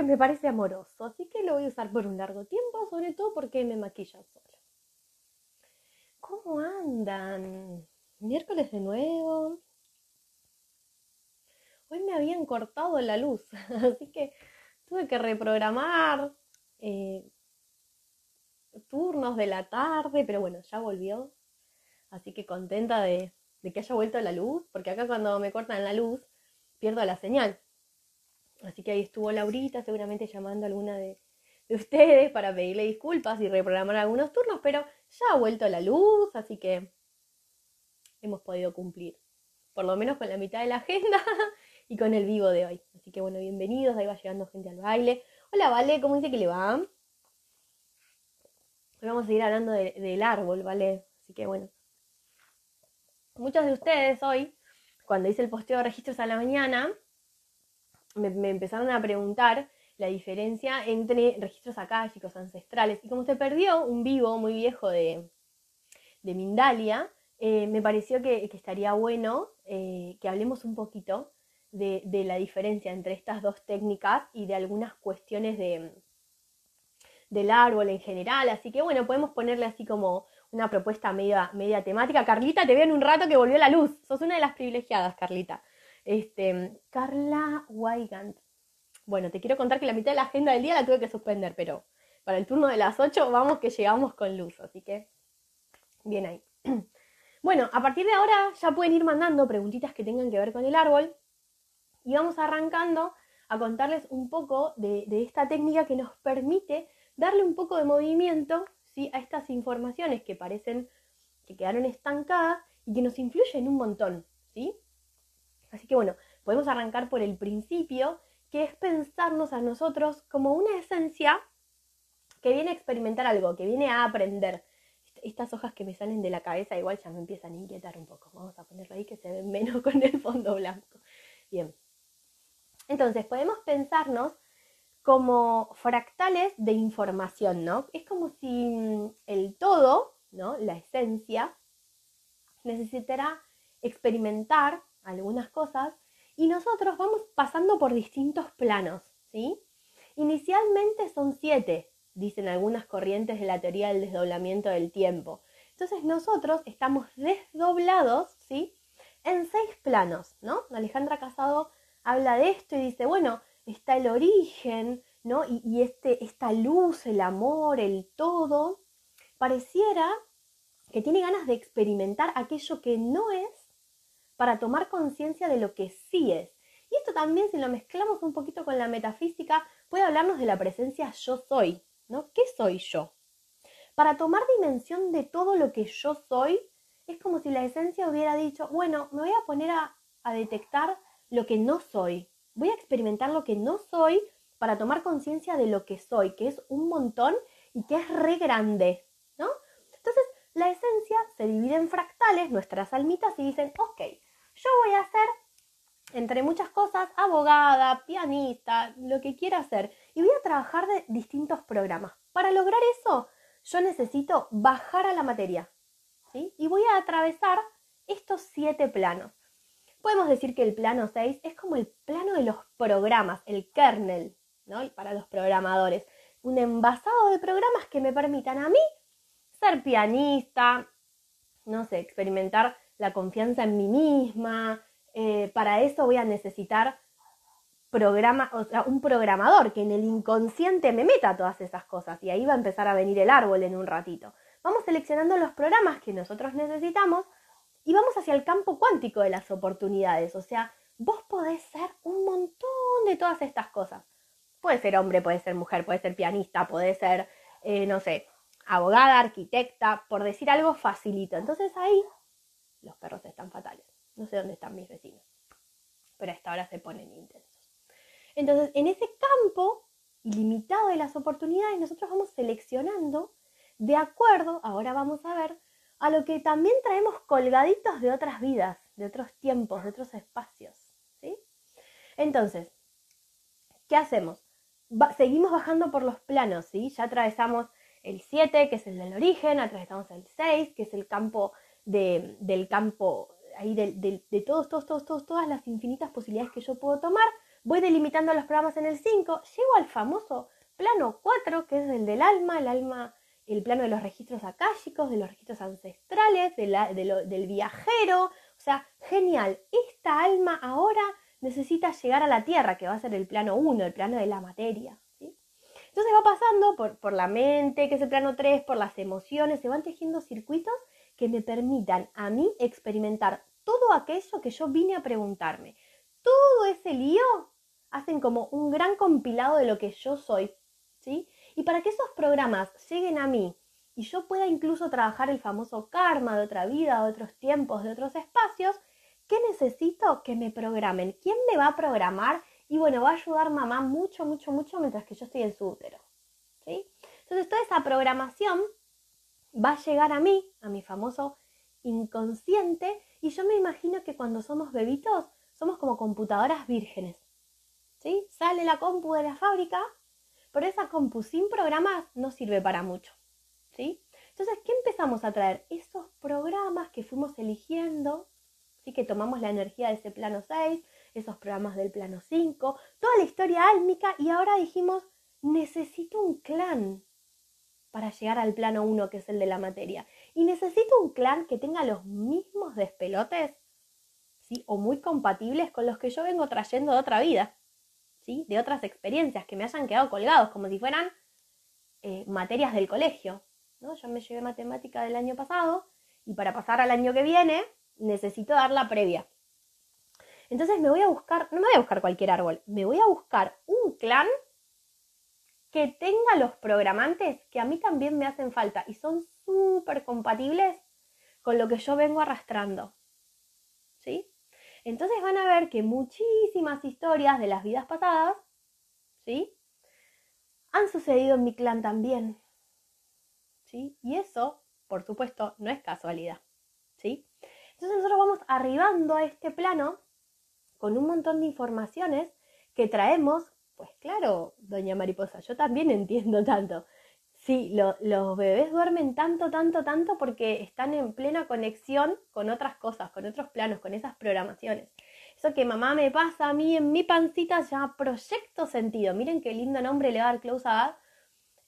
que me parece amoroso, así que lo voy a usar por un largo tiempo, sobre todo porque me maquilla sola. ¿Cómo andan? Miércoles de nuevo. Hoy me habían cortado la luz, así que tuve que reprogramar eh, turnos de la tarde, pero bueno, ya volvió. Así que contenta de que haya vuelto la luz, porque acá cuando me cortan la luz pierdo la señal. Así que ahí estuvo Laurita, seguramente llamando a alguna de, ustedes para pedirle disculpas y reprogramar algunos turnos, pero ya ha vuelto la luz, así que hemos podido cumplir, por lo menos con la mitad de la agenda y con el vivo de hoy. Así que bueno, bienvenidos, ahí va llegando gente al baile. Hola, Vale, ¿cómo dice que le va? Hoy vamos a seguir hablando del árbol, ¿vale? Así que bueno. Muchos de ustedes hoy, cuando hice el posteo de registros a la mañana, me, empezaron a preguntar la diferencia entre registros akáshicos ancestrales. Y como se perdió un vivo muy viejo de, de Mindalia, eh, me pareció que, estaría bueno eh, que hablemos un poquito de, la diferencia entre estas dos técnicas y de algunas cuestiones de, del árbol en general. Así que bueno, podemos ponerle así como una propuesta media, media temática. Carlita, te veo en un rato que volvió la luz. Sos una de las privilegiadas, Carlita. Este, Carla Weigand. Bueno, te quiero contar que la mitad de la agenda del día la tuve que suspender, pero para el turno de las 8 vamos que llegamos con luz, así que bien ahí. Bueno, a partir de ahora ya pueden ir mandando preguntitas que tengan que ver con el árbol y vamos arrancando a contarles un poco de, esta técnica que nos permite darle un poco de movimiento ¿sí? a estas informaciones que parecen que quedaron estancadas y que nos influyen un montón. ¿sí? Así que bueno, podemos arrancar por el principio, que es pensarnos a nosotros como una esencia que viene a experimentar algo, que viene a aprender. Estas hojas que me salen de la cabeza igual ya me empiezan a inquietar un poco. Vamos a ponerlo ahí que se ven menos con el fondo blanco. Bien. Entonces, podemos pensarnos como fractales de información, ¿no? Es como si el todo, ¿no? La esencia, necesitará experimentar algunas cosas y nosotros vamos pasando por distintos planos, ¿sí? Inicialmente son siete, dicen algunas corrientes de la teoría del desdoblamiento del tiempo. Entonces nosotros estamos desdoblados, ¿sí? En seis planos, ¿no? Alejandra Casado habla de esto y dice, bueno, está el origen, ¿no? Y, este, esta luz, el amor, el todo, pareciera que tiene ganas de experimentar aquello que no es para tomar conciencia de lo que sí es. Y esto también, si lo mezclamos un poquito con la metafísica, puede hablarnos de la presencia yo soy, ¿no? ¿Qué soy yo? Para tomar dimensión de todo lo que yo soy, es como si la esencia hubiera dicho, bueno, me voy a poner a, detectar lo que no soy, voy a experimentar lo que no soy para tomar conciencia de lo que soy, que es un montón y que es re grande, ¿no? Entonces, la esencia se divide en fractales, nuestras almitas, y dicen, ok, yo voy a ser, entre muchas cosas, abogada, pianista, lo que quiera hacer. Y voy a trabajar de distintos programas. Para lograr eso, yo necesito bajar a la materia. ¿sí? Y voy a atravesar estos siete planos. Podemos decir que el plano 6 es como el plano de los programas, el kernel, ¿no? Para los programadores. Un envasado de programas que me permitan a mí ser pianista, no sé, experimentar la confianza en mí misma. Eh, para eso voy a necesitar programa, o sea, un programador que en el inconsciente me meta todas esas cosas y ahí va a empezar a venir el árbol en un ratito. Vamos seleccionando los programas que nosotros necesitamos y vamos hacia el campo cuántico de las oportunidades. O sea, vos podés ser un montón de todas estas cosas. Puede ser hombre, puede ser mujer, puede ser pianista, puede ser, eh, no sé, abogada, arquitecta, por decir algo facilito. Entonces ahí los perros están fatales. No sé dónde están mis vecinos, pero a esta hora se ponen intensos. Entonces, en ese campo ilimitado de las oportunidades, nosotros vamos seleccionando de acuerdo, ahora vamos a ver, a lo que también traemos colgaditos de otras vidas, de otros tiempos, de otros espacios. ¿sí? Entonces, ¿qué hacemos? seguimos bajando por los planos, ¿sí? Ya atravesamos el 7, que es el del origen, atravesamos el 6, que es el campo del campo, ahí de, todos, todos, todos, todas las infinitas posibilidades que yo puedo tomar. voy delimitando los programas en el 5, llego al famoso plano 4, que es el del alma, el alma, el plano de los registros akáshicos, de los registros ancestrales, del viajero. O sea, genial. Esta alma ahora necesita llegar a la tierra, que va a ser el plano 1, el plano de la materia. Entonces va pasando por, por la mente, que es el plano 3, por las emociones, se van tejiendo circuitos que me permitan a mí experimentar todo aquello que yo vine a preguntarme. Todo ese lío hacen como un gran compilado de lo que yo soy, ¿sí? Y para que esos programas lleguen a mí y yo pueda incluso trabajar el famoso karma de otra vida, de otros tiempos, de otros espacios, ¿qué necesito? Que me programen. ¿Quién me va a programar? Y bueno, va a ayudar mamá mucho, mucho, mucho mientras que yo estoy en su útero. ¿sí? Entonces, toda esa programación va a llegar a mí, a mi famoso inconsciente, y yo me imagino que cuando somos bebitos somos como computadoras vírgenes. ¿sí? Sale la compu de la fábrica, pero esa compu sin programas no sirve para mucho. ¿sí? Entonces, ¿qué empezamos a traer? Esos programas que fuimos eligiendo, ¿sí? que tomamos la energía de ese plano 6, esos programas del plano 5, toda la historia álmica y ahora dijimos, necesito un clan para llegar al plano 1 que es el de la materia. Y necesito un clan que tenga los mismos despelotes, ¿sí? O muy compatibles con los que yo vengo trayendo de otra vida, ¿sí? De otras experiencias que me hayan quedado colgados, como si fueran eh, materias del colegio, ¿no? Yo me llevé matemática del año pasado y para pasar al año que viene necesito dar la previa. Entonces me voy a buscar, no me voy a buscar cualquier árbol, me voy a buscar un clan que tenga los programantes que a mí también me hacen falta y son súper compatibles con lo que yo vengo arrastrando. ¿Sí? Entonces van a ver que muchísimas historias de las vidas pasadas, ¿sí? Han sucedido en mi clan también. ¿Sí? Y eso, por supuesto, no es casualidad. ¿Sí? Entonces nosotros vamos arribando a este plano con un montón de informaciones que traemos, pues claro, doña Mariposa, yo también entiendo tanto. Sí, los bebés duermen tanto, tanto, tanto porque están en plena conexión con otras cosas, con otros planos, con esas programaciones. Eso que mamá me pasa a mí en mi pancita llama proyecto sentido. Miren qué lindo nombre le va a dar Klaus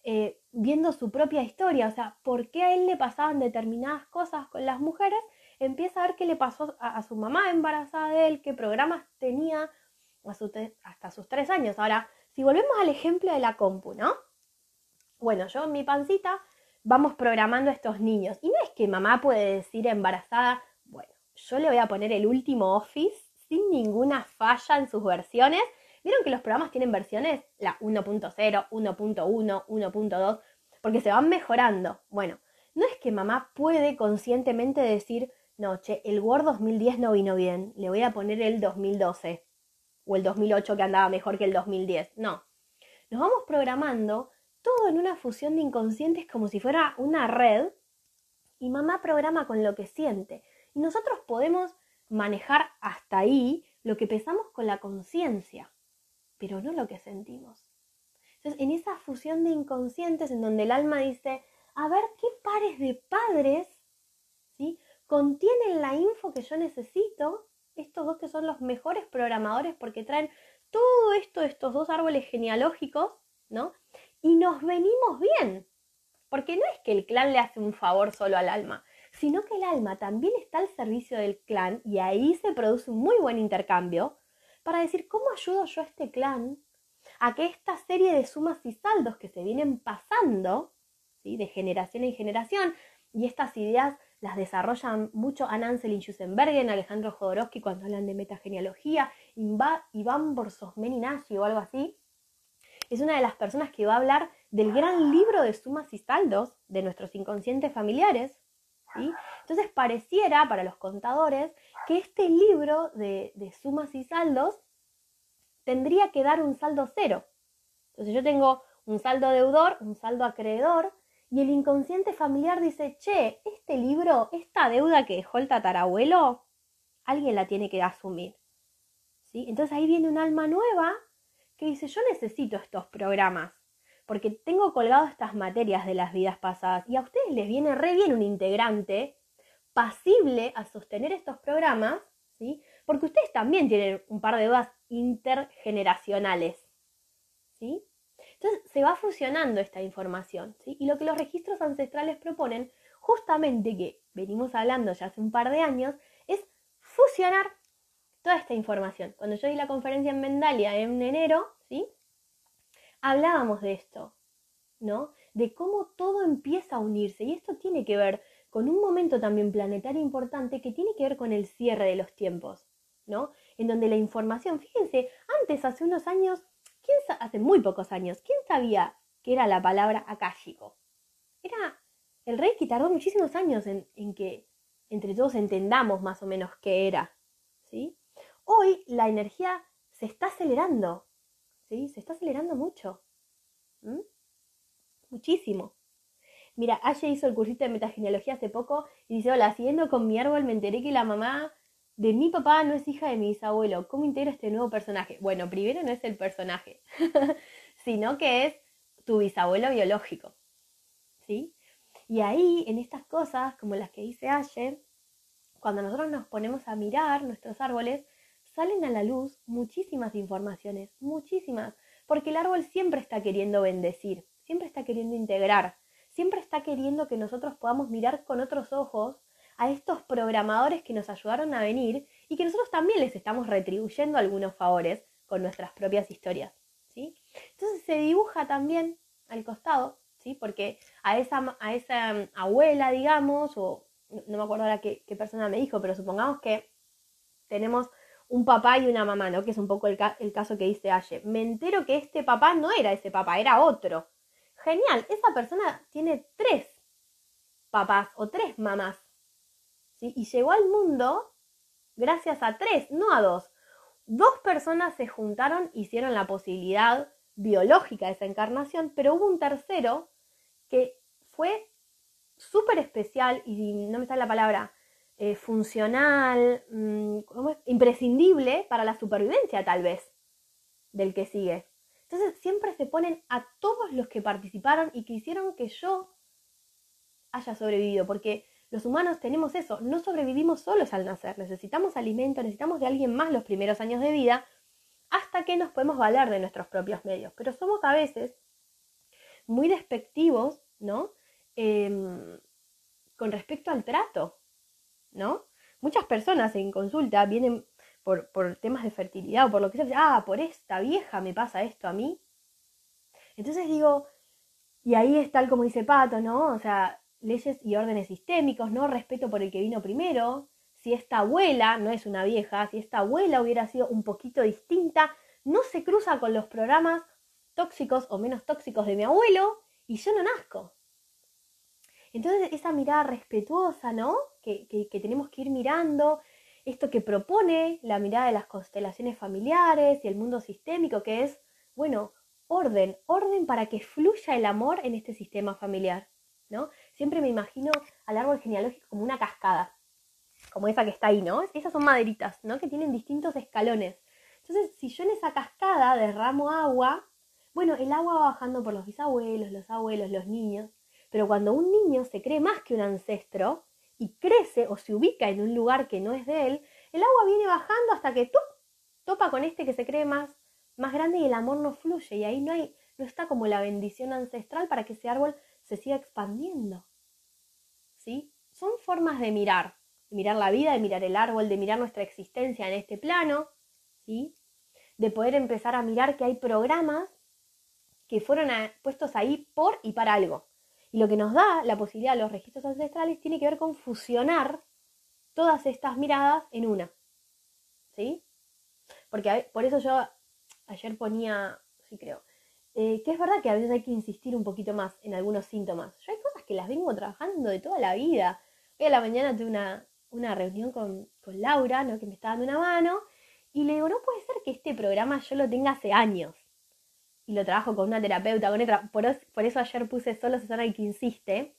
eh, viendo su propia historia. O sea, por qué a él le pasaban determinadas cosas con las mujeres empieza a ver qué le pasó a, su mamá embarazada de él, qué programas tenía hasta sus tres años. Ahora, si volvemos al ejemplo de la compu, ¿no? Bueno, yo en mi pancita vamos programando a estos niños. Y no es que mamá puede decir embarazada, bueno, yo le voy a poner el último Office sin ninguna falla en sus versiones. ¿Vieron que los programas tienen versiones? La 1.0, 1.1, 1.2, porque se van mejorando. Bueno, no es que mamá puede conscientemente decir, no, che, el Word 2010 no vino bien, le voy a poner el 2012 o el 2008 que andaba mejor que el 2010. No, nos vamos programando todo en una fusión de inconscientes como si fuera una red y mamá programa con lo que siente. Y nosotros podemos manejar hasta ahí lo que pensamos con la conciencia, pero no lo que sentimos. Entonces, en esa fusión de inconscientes en donde el alma dice, a ver qué pares de padres, ¿sí? contienen la info que yo necesito, estos dos que son los mejores programadores porque traen todo esto estos dos árboles genealógicos, ¿no? Y nos venimos bien, porque no es que el clan le hace un favor solo al alma, sino que el alma también está al servicio del clan y ahí se produce un muy buen intercambio para decir cómo ayudo yo a este clan a que esta serie de sumas y saldos que se vienen pasando, ¿sí? de generación en generación, y estas ideas las desarrollan mucho Ann Ansel y Alejandro Jodorowsky cuando hablan de metagenealogía, Iván Borsosmen o algo así. Es una de las personas que va a hablar del gran libro de sumas y saldos de nuestros inconscientes familiares. Entonces pareciera para los contadores que este libro de, de sumas y saldos tendría que dar un saldo cero. Entonces yo tengo un saldo deudor, un saldo acreedor, y el inconsciente familiar dice, che, este libro, esta deuda que dejó el tatarabuelo, alguien la tiene que asumir. ¿Sí? Entonces ahí viene un alma nueva que dice, yo necesito estos programas, porque tengo colgado estas materias de las vidas pasadas y a ustedes les viene re bien un integrante pasible a sostener estos programas, ¿sí? porque ustedes también tienen un par de deudas intergeneracionales. ¿Sí? Entonces se va fusionando esta información. ¿sí? Y lo que los registros ancestrales proponen, justamente que venimos hablando ya hace un par de años, es fusionar toda esta información. Cuando yo di la conferencia en Mendalia en enero, ¿sí? Hablábamos de esto, ¿no? De cómo todo empieza a unirse. Y esto tiene que ver con un momento también planetario importante que tiene que ver con el cierre de los tiempos, ¿no? En donde la información, fíjense, antes, hace unos años, ¿quién hace muy pocos años, ¿quién sabía que era la palabra akáshico? Era el rey que tardó muchísimos años en, que entre todos entendamos más o menos qué era, ¿sí? Hoy la energía se está acelerando, ¿sí? Se está acelerando mucho. Muchísimo. Mira, Aye hizo el cursito de metagenealogía hace poco y dice, hola, siguiendo con mi árbol me enteré que la mamá de mi papá no es hija de mi bisabuelo. ¿Cómo integro este nuevo personaje? Bueno, primero no es el personaje, sino que es tu bisabuelo biológico. ¿Sí? Y ahí, en estas cosas, como las que dice Aye, cuando nosotros nos ponemos a mirar nuestros árboles, salen a la luz muchísimas informaciones, muchísimas, porque el árbol siempre está queriendo bendecir, siempre está queriendo integrar, siempre está queriendo que nosotros podamos mirar con otros ojos a estos programadores que nos ayudaron a venir y que nosotros también les estamos retribuyendo algunos favores con nuestras propias historias, ¿sí? Entonces se dibuja también al costado, ¿sí? Porque a esa, a esa mm, abuela, digamos, o no me acuerdo ahora qué, persona me dijo, pero supongamos que tenemos un papá y una mamá, ¿no? Que es un poco el, caso que dice Aye. Me entero que este papá no era ese papá, era otro. Genial, esa persona tiene tres papás o tres mamás. Y llegó al mundo gracias a tres, no a dos. Dos personas se juntaron, hicieron la posibilidad biológica de esa encarnación, pero hubo un tercero que fue súper especial y no me sale la palabra, eh, funcional, mm, imprescindible para la supervivencia tal vez del que sigue. Entonces siempre se ponen a todos los que participaron y que hicieron que yo haya sobrevivido, porque los humanos tenemos eso, no sobrevivimos solos al nacer, necesitamos alimento, necesitamos de alguien más los primeros años de vida hasta que nos podemos valer de nuestros propios medios. Pero somos a veces muy despectivos, ¿no? Em, con respecto al trato. ¿no? Muchas personas en consulta vienen por, temas de fertilidad o por lo que sea, ah, por esta vieja me pasa esto a mí. Entonces digo, y ahí es tal como dice Pato, ¿no? O sea, leyes y órdenes sistémicos, ¿no? Respeto por el que vino primero. Si esta abuela no es una vieja, si esta abuela hubiera sido un poquito distinta, no se cruza con los programas tóxicos o menos tóxicos de mi abuelo y yo no nazco. Entonces esa mirada respetuosa, ¿no? Que, tenemos que ir mirando, esto que propone la mirada de las constelaciones familiares y el mundo sistémico, que es, bueno, orden, orden para que fluya el amor en este sistema familiar, ¿no? Siempre me imagino al árbol genealógico como una cascada, como esa que está ahí, ¿no? Esas son maderitas, ¿no? Que tienen distintos escalones. Entonces, si yo en esa cascada derramo agua, bueno, el agua va bajando por los bisabuelos, los abuelos, los niños, pero cuando un niño se cree más que un ancestro y crece o se ubica en un lugar que no es de él, el agua viene bajando hasta que tú topa con este que se cree más, más grande y el amor no fluye y ahí no hay no está como la bendición ancestral para que ese árbol se siga expandiendo. ¿Sí? Son formas de mirar, de mirar la vida, de mirar el árbol, de mirar nuestra existencia en este plano, ¿sí? De poder empezar a mirar que hay programas que fueron puestos ahí por y para algo. Y lo que nos da la posibilidad de los registros ancestrales tiene que ver con fusionar todas estas miradas en una. ¿Sí? Porque por eso yo ayer ponía, sí creo, eh, que es verdad que a veces hay que insistir un poquito más en algunos síntomas. Que las vengo trabajando de toda la vida. Hoy a la mañana tuve una, una reunión con, con Laura, ¿no? que me está dando una mano, y le digo, no puede ser que este programa yo lo tenga hace años y lo trabajo con una terapeuta, con otra. Por, eso ayer puse solo Susana y que insiste,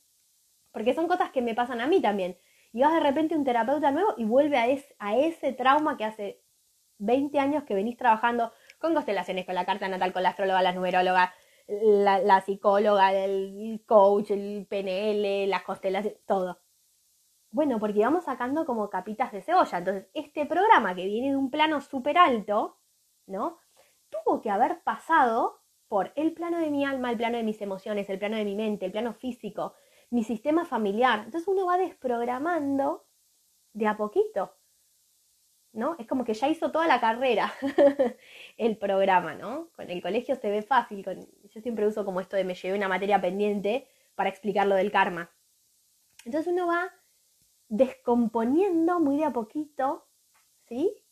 porque son cosas que me pasan a mí también. Y vas de repente un terapeuta nuevo y vuelve a, a ese trauma que hace 20 años que venís trabajando con constelaciones, con la carta natal, con la astróloga, la numeróloga, la, psicóloga, el coach, el PNL, las constelaciones, todo. Bueno, porque vamos sacando como capitas de cebolla. Entonces, este programa que viene de un plano súper alto, ¿no? Tuvo que haber pasado por el plano de mi alma, el plano de mis emociones, el plano de mi mente, el plano físico, mi sistema familiar. Entonces uno va desprogramando de a poquito, ¿no? Es como que ya hizo toda la carrera el programa, ¿no? Con el colegio se ve fácil, yo siempre uso como esto de me llevé una materia pendiente para explicar lo del karma. Entonces uno va descomponiendo muy de a poquito, ¿sí?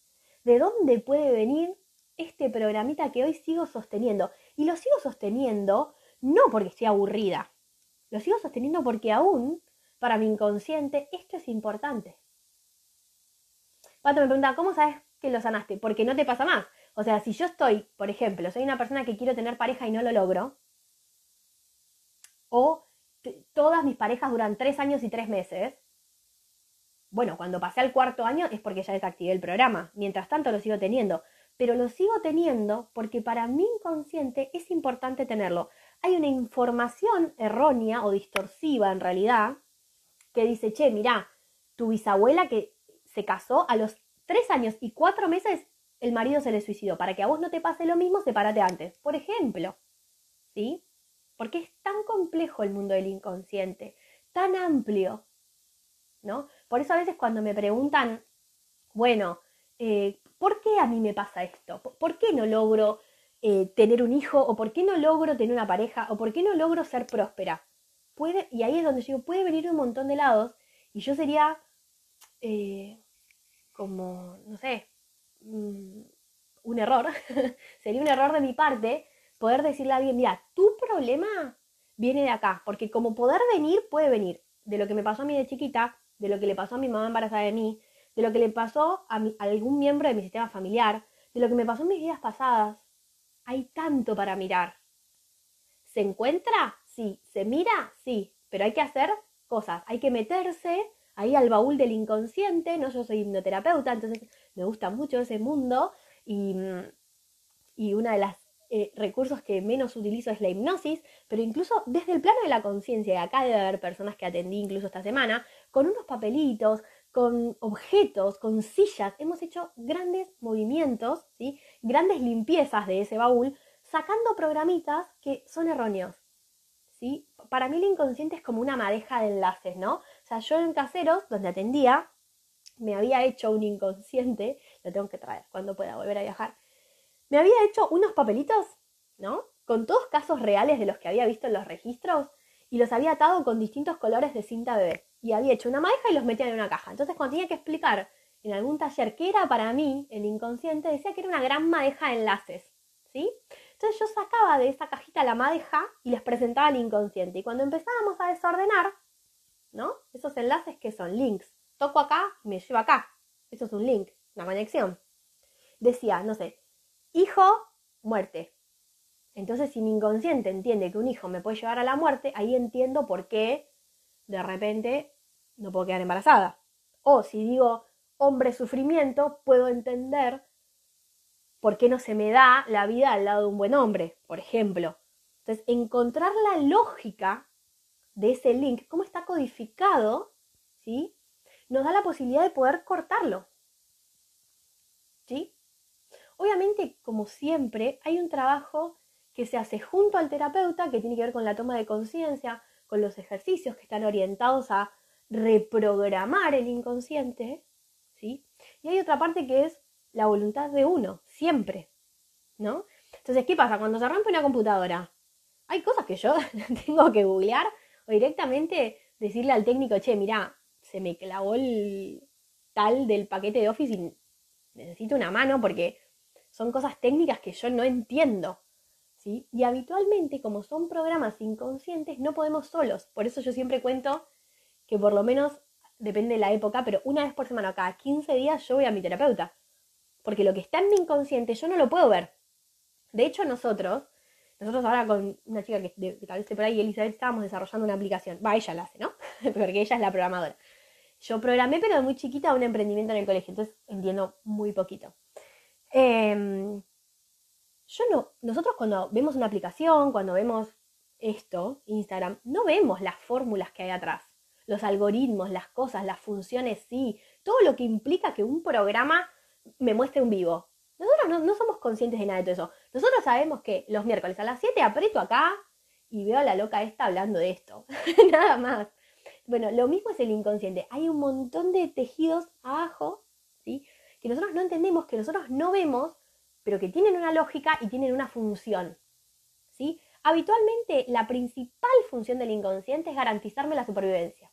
De dónde puede venir este programita que hoy sigo sosteniendo. Y lo sigo sosteniendo no porque estoy aburrida, lo sigo sosteniendo porque aún para mi inconsciente esto es importante. Pato me pregunta, ¿cómo sabes que lo sanaste? Porque no te pasa más. O sea, si yo estoy, por ejemplo, soy una persona que quiero tener pareja y no lo logro, o todas mis parejas duran tres años y tres meses, bueno, cuando pasé al cuarto año es porque ya desactivé el programa. Mientras tanto lo sigo teniendo. Pero lo sigo teniendo porque para mi inconsciente es importante tenerlo. Hay una información errónea o distorsiva en realidad que dice, che, mirá, tu bisabuela que se casó a los tres años y cuatro meses, el marido se le suicidó. Para que a vos no te pase lo mismo, sepárate antes. Por ejemplo. ¿Sí? Porque es tan complejo el mundo del inconsciente, tan amplio. ¿No? Por eso a veces cuando me preguntan, bueno, eh, ¿por qué a mí me pasa esto? ¿Por qué no logro eh, tener un hijo? ¿O por qué no logro tener una pareja? ¿O por qué no logro ser próspera? Puede, y ahí es donde yo digo, puede venir un montón de lados y yo sería eh, como, no sé, mm, un error, sería un error de mi parte poder decirle a alguien, mira, tu problema viene de acá, porque como poder venir puede venir de lo que me pasó a mí de chiquita, de lo que le pasó a mi mamá embarazada de mí, de lo que le pasó a, algún miembro de mi sistema familiar, de lo que me pasó en mis vidas pasadas. Hay tanto para mirar. ¿Se encuentra? Sí. ¿Se mira? Sí. Pero hay que hacer cosas. Hay que meterse ahí al baúl del inconsciente. No, yo soy hipnoterapeuta, entonces me gusta mucho ese mundo. Y, y una de las eh, recursos que menos utilizo es la hipnosis, pero incluso desde el plano de la conciencia, y acá debe haber personas que atendí incluso esta semana, con unos papelitos, con objetos, con sillas, hemos hecho grandes movimientos, ¿sí? grandes limpiezas de ese baúl, sacando programitas que son erróneos. ¿sí? Para mí el inconsciente es como una madeja de enlaces, ¿no? O sea, yo en Caseros, donde atendía, me había hecho un inconsciente, lo tengo que traer cuando pueda volver a viajar, me había hecho unos papelitos, ¿no? Con todos casos reales de los que había visto en los registros y los había atado con distintos colores de cinta bebé y había hecho una madeja y los metía en una caja. Entonces, cuando tenía que explicar en algún taller qué era para mí el inconsciente, decía que era una gran madeja de enlaces, ¿sí? Entonces yo sacaba de esa cajita la madeja y les presentaba el inconsciente. Y cuando empezábamos a desordenar, ¿no? Esos enlaces que son links. Toco acá me llevo acá. Eso es un link, una conexión. Decía, no sé, hijo, muerte. Entonces, si mi inconsciente entiende que un hijo me puede llevar a la muerte, ahí entiendo por qué de repente no puedo quedar embarazada. O si digo hombre sufrimiento, puedo entender por qué no se me da la vida al lado de un buen hombre, por ejemplo. Entonces, encontrar la lógica de ese link, cómo está codificado, ¿sí? Nos da la posibilidad de poder cortarlo. ¿Sí? Obviamente, como siempre, hay un trabajo que se hace junto al terapeuta que tiene que ver con la toma de conciencia, con los ejercicios que están orientados a reprogramar el inconsciente, ¿sí? Y hay otra parte que es la voluntad de uno, siempre, ¿no? Entonces, ¿qué pasa? Cuando se rompe una computadora, hay cosas que yo tengo que googlear o directamente decirle al técnico, che, mira, se me clavó el tal del paquete de Office y necesito una mano porque son cosas técnicas que yo no entiendo. Y habitualmente, como son programas inconscientes, no podemos solos. Por eso yo siempre cuento que por lo menos, depende de la época, pero una vez por semana, cada 15 días, yo voy a mi terapeuta. Porque lo que está en mi inconsciente yo no lo puedo ver. De hecho, nosotros, nosotros ahora con una chica que, tal vez por ahí, Elizabeth, estábamos desarrollando una aplicación. Va, ella la hace, ¿no? Porque ella es la programadora. Yo programé, pero de muy chiquita, un emprendimiento en el colegio, entonces entiendo muy poquito. Eh, yo no, nosotros cuando vemos una aplicación, cuando vemos esto, Instagram, no vemos las fórmulas que hay atrás, los algoritmos, las cosas, las funciones, sí, todo lo que implica que un programa me muestre un vivo. Nosotros nosotros no, no somos conscientes de nada de todo eso. Nosotros sabemos que los miércoles a las 7 aprieto acá y veo a la loca esta hablando de esto. nada más. Bueno, lo mismo es el inconsciente. Hay un montón de tejidos abajo, ¿sí? Que nosotros no entendemos, que nosotros no vemos, pero que tienen una lógica y tienen una función, ¿sí? Habitualmente la principal función del inconsciente es garantizarme la supervivencia.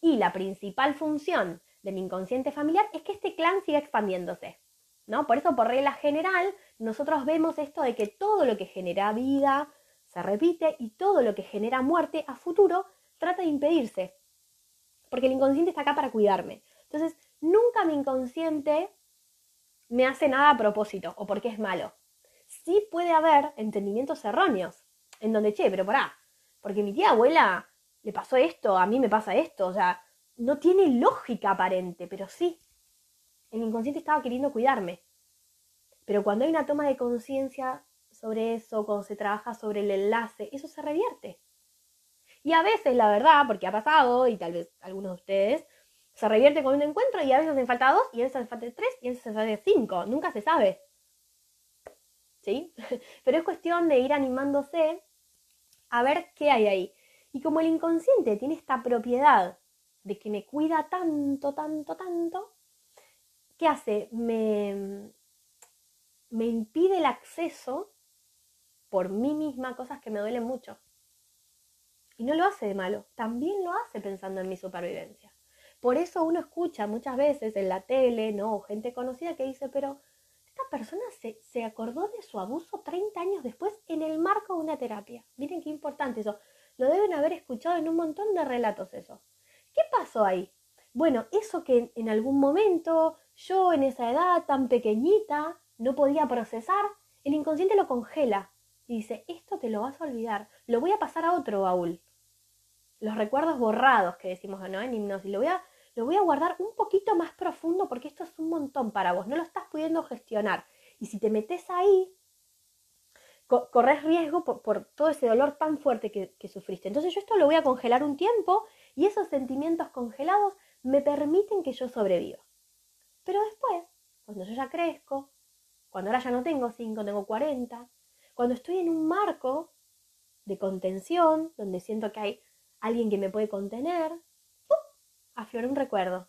Y la principal función del inconsciente familiar es que este clan siga expandiéndose. ¿no? Por eso, por regla general, nosotros vemos esto de que todo lo que genera vida se repite y todo lo que genera muerte a futuro trata de impedirse. Porque el inconsciente está acá para cuidarme. Entonces, nunca mi inconsciente me hace nada a propósito o porque es malo. Sí puede haber entendimientos erróneos, en donde, che, pero pará, porque mi tía abuela le pasó esto, a mí me pasa esto, o sea, no tiene lógica aparente, pero sí. El inconsciente estaba queriendo cuidarme. Pero cuando hay una toma de conciencia sobre eso, cuando se trabaja sobre el enlace, eso se revierte. Y a veces, la verdad, porque ha pasado, y tal vez algunos de ustedes, se revierte con un encuentro y a veces hacen falta dos, y a veces hacen falta tres, y a veces hacen falta cinco. Nunca se sabe. ¿Sí? Pero es cuestión de ir animándose a ver qué hay ahí. Y como el inconsciente tiene esta propiedad de que me cuida tanto, tanto, tanto, ¿qué hace? Me, me impide el acceso por mí misma a cosas que me duelen mucho. Y no lo hace de malo, también lo hace pensando en mi supervivencia. Por eso uno escucha muchas veces en la tele, ¿no? gente conocida que dice, pero esta persona se, se acordó de su abuso 30 años después en el marco de una terapia. Miren qué importante eso. Lo deben haber escuchado en un montón de relatos eso. ¿Qué pasó ahí? Bueno, eso que en algún momento yo en esa edad tan pequeñita no podía procesar, el inconsciente lo congela y dice, esto te lo vas a olvidar, lo voy a pasar a otro baúl. Los recuerdos borrados que decimos ¿no? en hipnosis, lo voy, a, lo voy a guardar un poquito más profundo porque esto es un montón para vos, no lo estás pudiendo gestionar. Y si te metes ahí, corres riesgo por, todo ese dolor tan fuerte que, que sufriste. Entonces yo esto lo voy a congelar un tiempo y esos sentimientos congelados me permiten que yo sobreviva. Pero después, cuando yo ya crezco, cuando ahora ya no tengo 5, tengo 40, cuando estoy en un marco de contención, donde siento que hay alguien que me puede contener, ¡pum! aflora un recuerdo.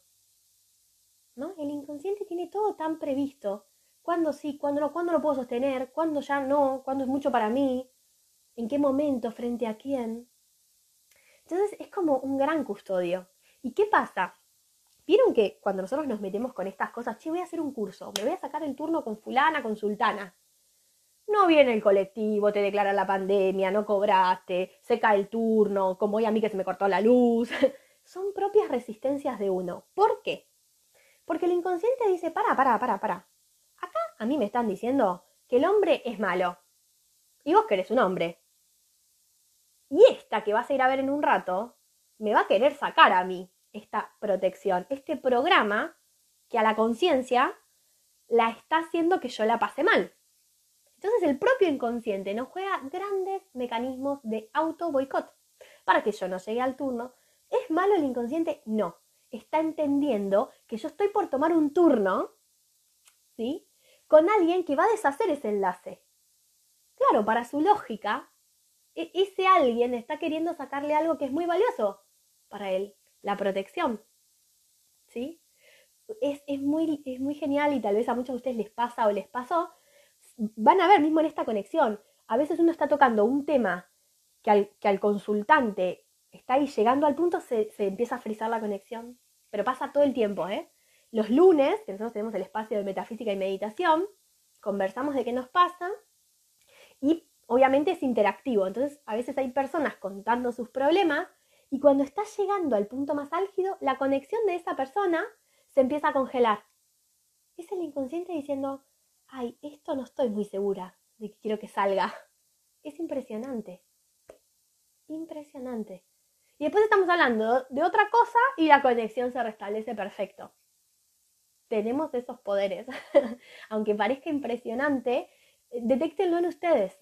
¿No? El inconsciente tiene todo tan previsto cuándo sí, cuándo no, cuándo lo puedo sostener, cuándo ya no, cuándo es mucho para mí, en qué momento, frente a quién. Entonces es como un gran custodio. ¿Y qué pasa? Vieron que cuando nosotros nos metemos con estas cosas, che, voy a hacer un curso, me voy a sacar el turno con fulana, con sultana. No viene el colectivo, te declara la pandemia, no cobraste, se cae el turno, como hoy a mí que se me cortó la luz. Son propias resistencias de uno. ¿Por qué? Porque el inconsciente dice, para, para, para, para. Acá a mí me están diciendo que el hombre es malo. Y vos querés un hombre. Y esta que vas a ir a ver en un rato, me va a querer sacar a mí esta protección, este programa que a la conciencia la está haciendo que yo la pase mal. Entonces el propio inconsciente nos juega grandes mecanismos de auto boicot para que yo no llegue al turno. ¿Es malo el inconsciente? No. Está entendiendo que yo estoy por tomar un turno ¿sí? Con alguien que va a deshacer ese enlace. Claro, para su lógica, e-, ese alguien está queriendo sacarle algo que es muy valioso para él, la protección. ¿Sí? Es, muy, es muy genial y tal vez a muchos de ustedes les pasa o les pasó. Van a ver mismo en esta conexión. A veces uno está tocando un tema que al, que al consultante está ahí llegando al punto, se, se empieza a frizar la conexión. Pero pasa todo el tiempo, ¿eh? Los lunes, que nosotros tenemos el espacio de metafísica y meditación, conversamos de qué nos pasa y obviamente es interactivo. Entonces, a veces hay personas contando sus problemas y cuando está llegando al punto más álgido, la conexión de esa persona se empieza a congelar. Es el inconsciente diciendo, ay, esto no estoy muy segura de que quiero que salga. Es impresionante. Impresionante. Y después estamos hablando de otra cosa y la conexión se restablece perfecto tenemos esos poderes. Aunque parezca impresionante, detectenlo en ustedes.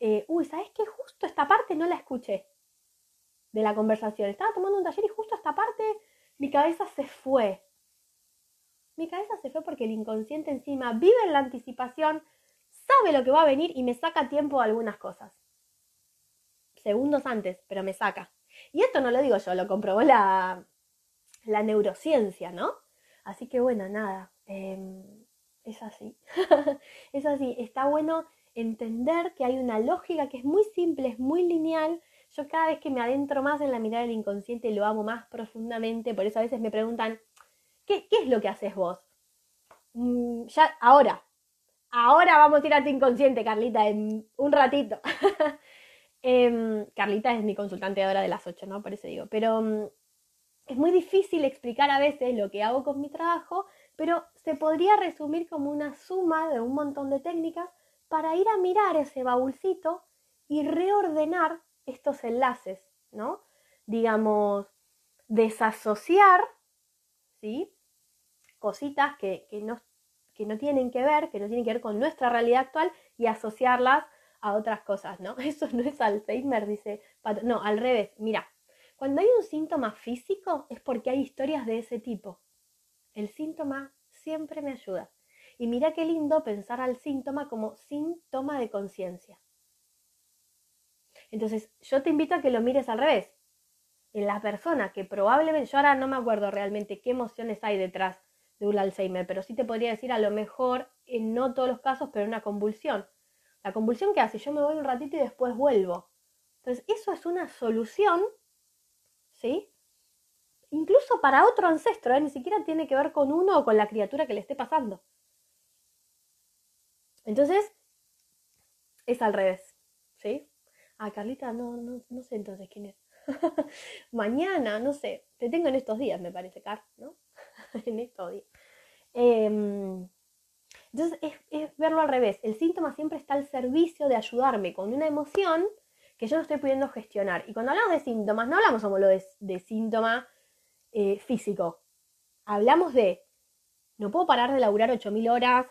Eh, uy, ¿sabes qué? Justo esta parte no la escuché de la conversación. Estaba tomando un taller y justo esta parte mi cabeza se fue. Mi cabeza se fue porque el inconsciente encima vive en la anticipación, sabe lo que va a venir y me saca tiempo a algunas cosas. Segundos antes, pero me saca. Y esto no lo digo yo, lo comprobó la, la neurociencia, ¿no? Así que bueno, nada, em, es así. es así, está bueno entender que hay una lógica que es muy simple, es muy lineal. Yo cada vez que me adentro más en la mirada del inconsciente lo amo más profundamente, por eso a veces me preguntan, ¿qué, es lo que haces vos? Mm, ya, ahora, ahora vamos a ir a tu inconsciente, Carlita, en un ratito. Em, Carlita es mi consultante ahora de las 8, ¿no? Por eso digo, pero mm, es muy difícil explicar a veces lo que hago con mi trabajo, pero se podría resumir como una suma de un montón de técnicas para ir a mirar ese baúlcito y reordenar estos enlaces, ¿no? Digamos, desasociar, ¿sí? Cositas que, que, no, que no tienen que ver, que no tienen que ver con nuestra realidad actual y asociarlas a otras cosas, ¿no? Eso no es Alzheimer, dice, no, al revés, mira, cuando hay un síntoma físico es porque hay historias de ese tipo. El síntoma siempre me ayuda. Y mira qué lindo pensar al síntoma como síntoma de conciencia. Entonces, yo te invito a que lo mires al revés. En la persona que probablemente, yo ahora no me acuerdo realmente qué emociones hay detrás de un Alzheimer, pero sí te podría decir a lo mejor, en no todos los casos, pero una convulsión. La convulsión que hace, yo me voy un ratito y después vuelvo. Entonces, eso es una solución ¿sí? Incluso para otro ancestro, ¿eh? ni siquiera tiene que ver con uno o con la criatura que le esté pasando. Entonces, es al revés, ¿sí? Ah, Carlita, no, no, no sé entonces quién es. Mañana, no sé, te tengo en estos días, me parece, Car, ¿no? en estos días. Em, entonces, es, verlo al revés. El síntoma siempre está al servicio de ayudarme con una emoción que yo no estoy pudiendo gestionar. Y cuando hablamos de síntomas, no hablamos solo de, de síntoma eh, físico. Hablamos de, no puedo parar de laburar 8.000 horas,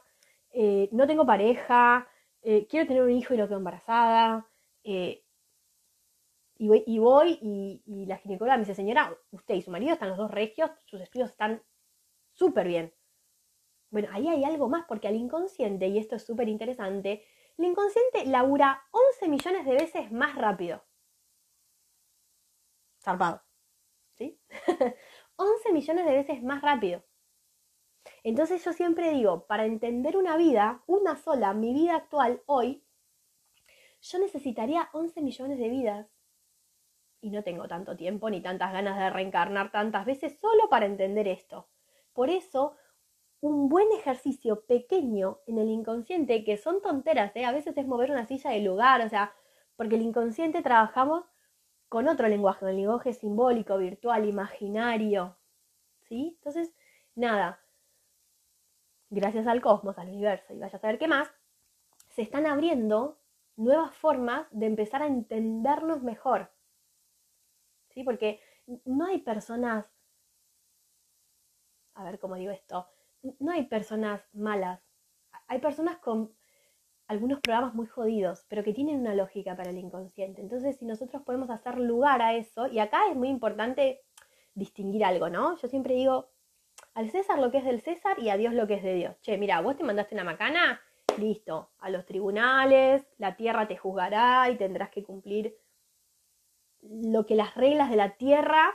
eh, no tengo pareja, eh, quiero tener un hijo y no quedo embarazada. y voy, y, y, la ginecóloga me dice, señora, usted y su marido están los dos regios, sus estudios están súper bien. Bueno, ahí hay algo más, porque al inconsciente, y esto es súper interesante, el inconsciente labura 11 millones de veces más rápido. Zarpado. ¿Sí? 11 millones de veces más rápido. Entonces yo siempre digo, para entender una vida, una sola, mi vida actual hoy, yo necesitaría 11 millones de vidas. Y no tengo tanto tiempo ni tantas ganas de reencarnar tantas veces solo para entender esto. Por eso un buen ejercicio pequeño en el inconsciente, que son tonteras, ¿eh? a veces es mover una silla de lugar, o sea, porque el inconsciente trabajamos con otro lenguaje, el lenguaje simbólico, virtual, imaginario, ¿sí? Entonces, nada, gracias al cosmos, al universo y vaya a saber qué más, se están abriendo nuevas formas de empezar a entendernos mejor, ¿sí? Porque no hay personas, a ver cómo digo esto, no hay personas malas. Hay personas con algunos programas muy jodidos, pero que tienen una lógica para el inconsciente. Entonces, si nosotros podemos hacer lugar a eso, y acá es muy importante distinguir algo, ¿no? Yo siempre digo, al César lo que es del César y a Dios lo que es de Dios. Che, mira, vos te mandaste una macana, listo, a los tribunales, la tierra te juzgará y tendrás que cumplir lo que las reglas de la tierra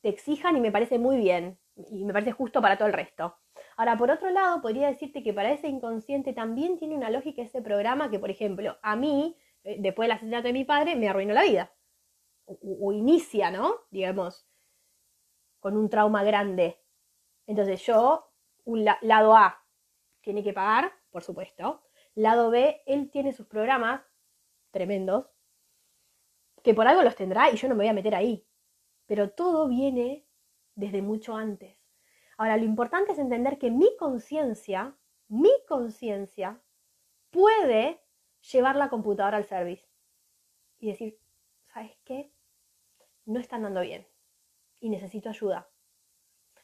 te exijan y me parece muy bien y me parece justo para todo el resto. Ahora, por otro lado, podría decirte que para ese inconsciente también tiene una lógica ese programa que, por ejemplo, a mí, eh, después del asesinato de mi padre, me arruinó la vida. O, inicia, ¿no? Digamos, con un trauma grande. Entonces yo, un lado A, tiene que pagar, por supuesto. Lado B, él tiene sus programas tremendos, que por algo los tendrá y yo no me voy a meter ahí. Pero todo viene desde mucho antes. Ahora, lo importante es entender que mi conciencia, mi conciencia, puede llevar la computadora al service y decir, ¿sabes qué? No están dando bien y necesito ayuda.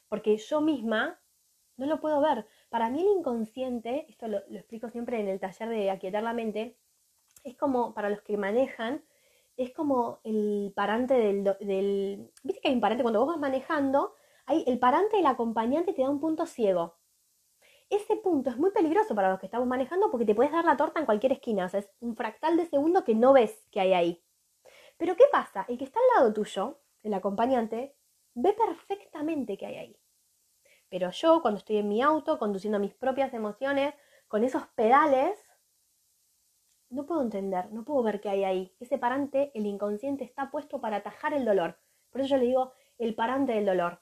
Porque yo misma no lo puedo ver. Para mí el inconsciente, esto lo, explico siempre en el taller de aquietar la mente, es como para los que manejan, es como el parante del, del... Viste que hay un parante cuando vos vas manejando, Ahí el parante del acompañante te da un punto ciego. Ese punto es muy peligroso para los que estamos manejando porque te puedes dar la torta en cualquier esquina. Es un fractal de segundo que no ves que hay ahí. Pero ¿qué pasa? El que está al lado tuyo, el acompañante, ve perfectamente que hay ahí. Pero yo, cuando estoy en mi auto, conduciendo mis propias emociones, con esos pedales, no puedo entender, no puedo ver qué hay ahí. Ese parante, el inconsciente, está puesto para atajar el dolor. Por eso yo le digo el parante del dolor.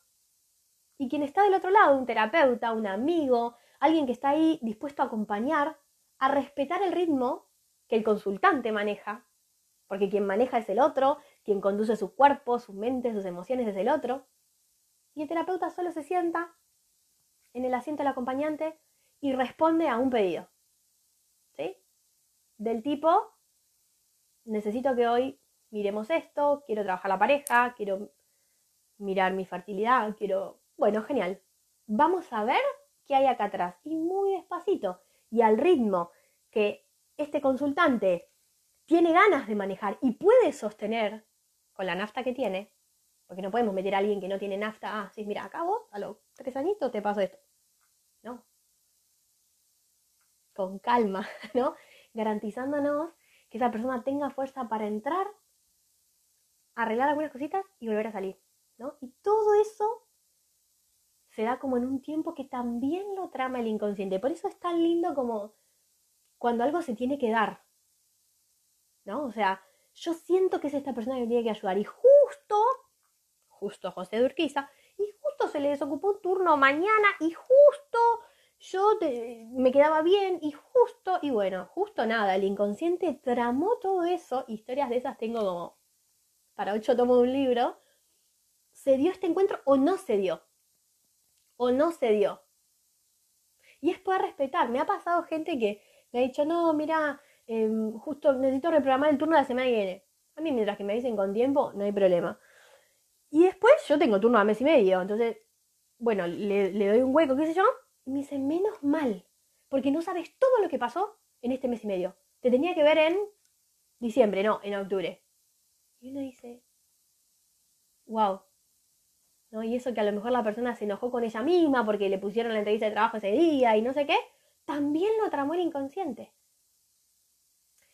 Y quien está del otro lado, un terapeuta, un amigo, alguien que está ahí dispuesto a acompañar, a respetar el ritmo que el consultante maneja, porque quien maneja es el otro, quien conduce su cuerpo, su mente, sus emociones es el otro. Y el terapeuta solo se sienta en el asiento del acompañante y responde a un pedido. Del tipo, necesito que hoy miremos esto, quiero trabajar la pareja, quiero mirar mi fertilidad, quiero... Bueno, genial. Vamos a ver qué hay acá atrás. Y muy despacito y al ritmo que este consultante tiene ganas de manejar y puede sostener con la nafta que tiene, porque no podemos meter a alguien que no tiene nafta, ah, sí, mira, acá a los tres añitos te paso esto. No. Con calma, ¿no? Garantizándonos que esa persona tenga fuerza para entrar, arreglar algunas cositas y volver a salir, ¿no? Y todo eso se da como en un tiempo que también lo trama el inconsciente. Por eso es tan lindo como cuando algo se tiene que dar, ¿no? O sea, yo siento que es esta persona que me tiene que ayudar y justo, justo José Durquiza, y justo se le desocupó un turno mañana y justo yo me quedaba bien y justo, y bueno, justo nada, el inconsciente tramó todo eso, historias de esas tengo como para ocho tomos de un libro, se dio este encuentro o no se dio, o no se dio. Y es poder respetar, me ha pasado gente que me ha dicho, no, mira, Em, justo necesito reprogramar el turno de la semana que viene. A mí, mientras que me dicen con tiempo, no hay problema. Y después yo tengo turno a mes y medio, entonces, bueno, le, le doy un hueco, qué sé yo, y me dice, menos mal, porque no sabes todo lo que pasó en este mes y medio. Te tenía que ver en diciembre, no, en octubre. Y uno dice, wow. ¿No? Y eso que a lo mejor la persona se enojó con ella misma porque le pusieron la entrevista de trabajo ese día y no sé qué, también lo tramó el inconsciente.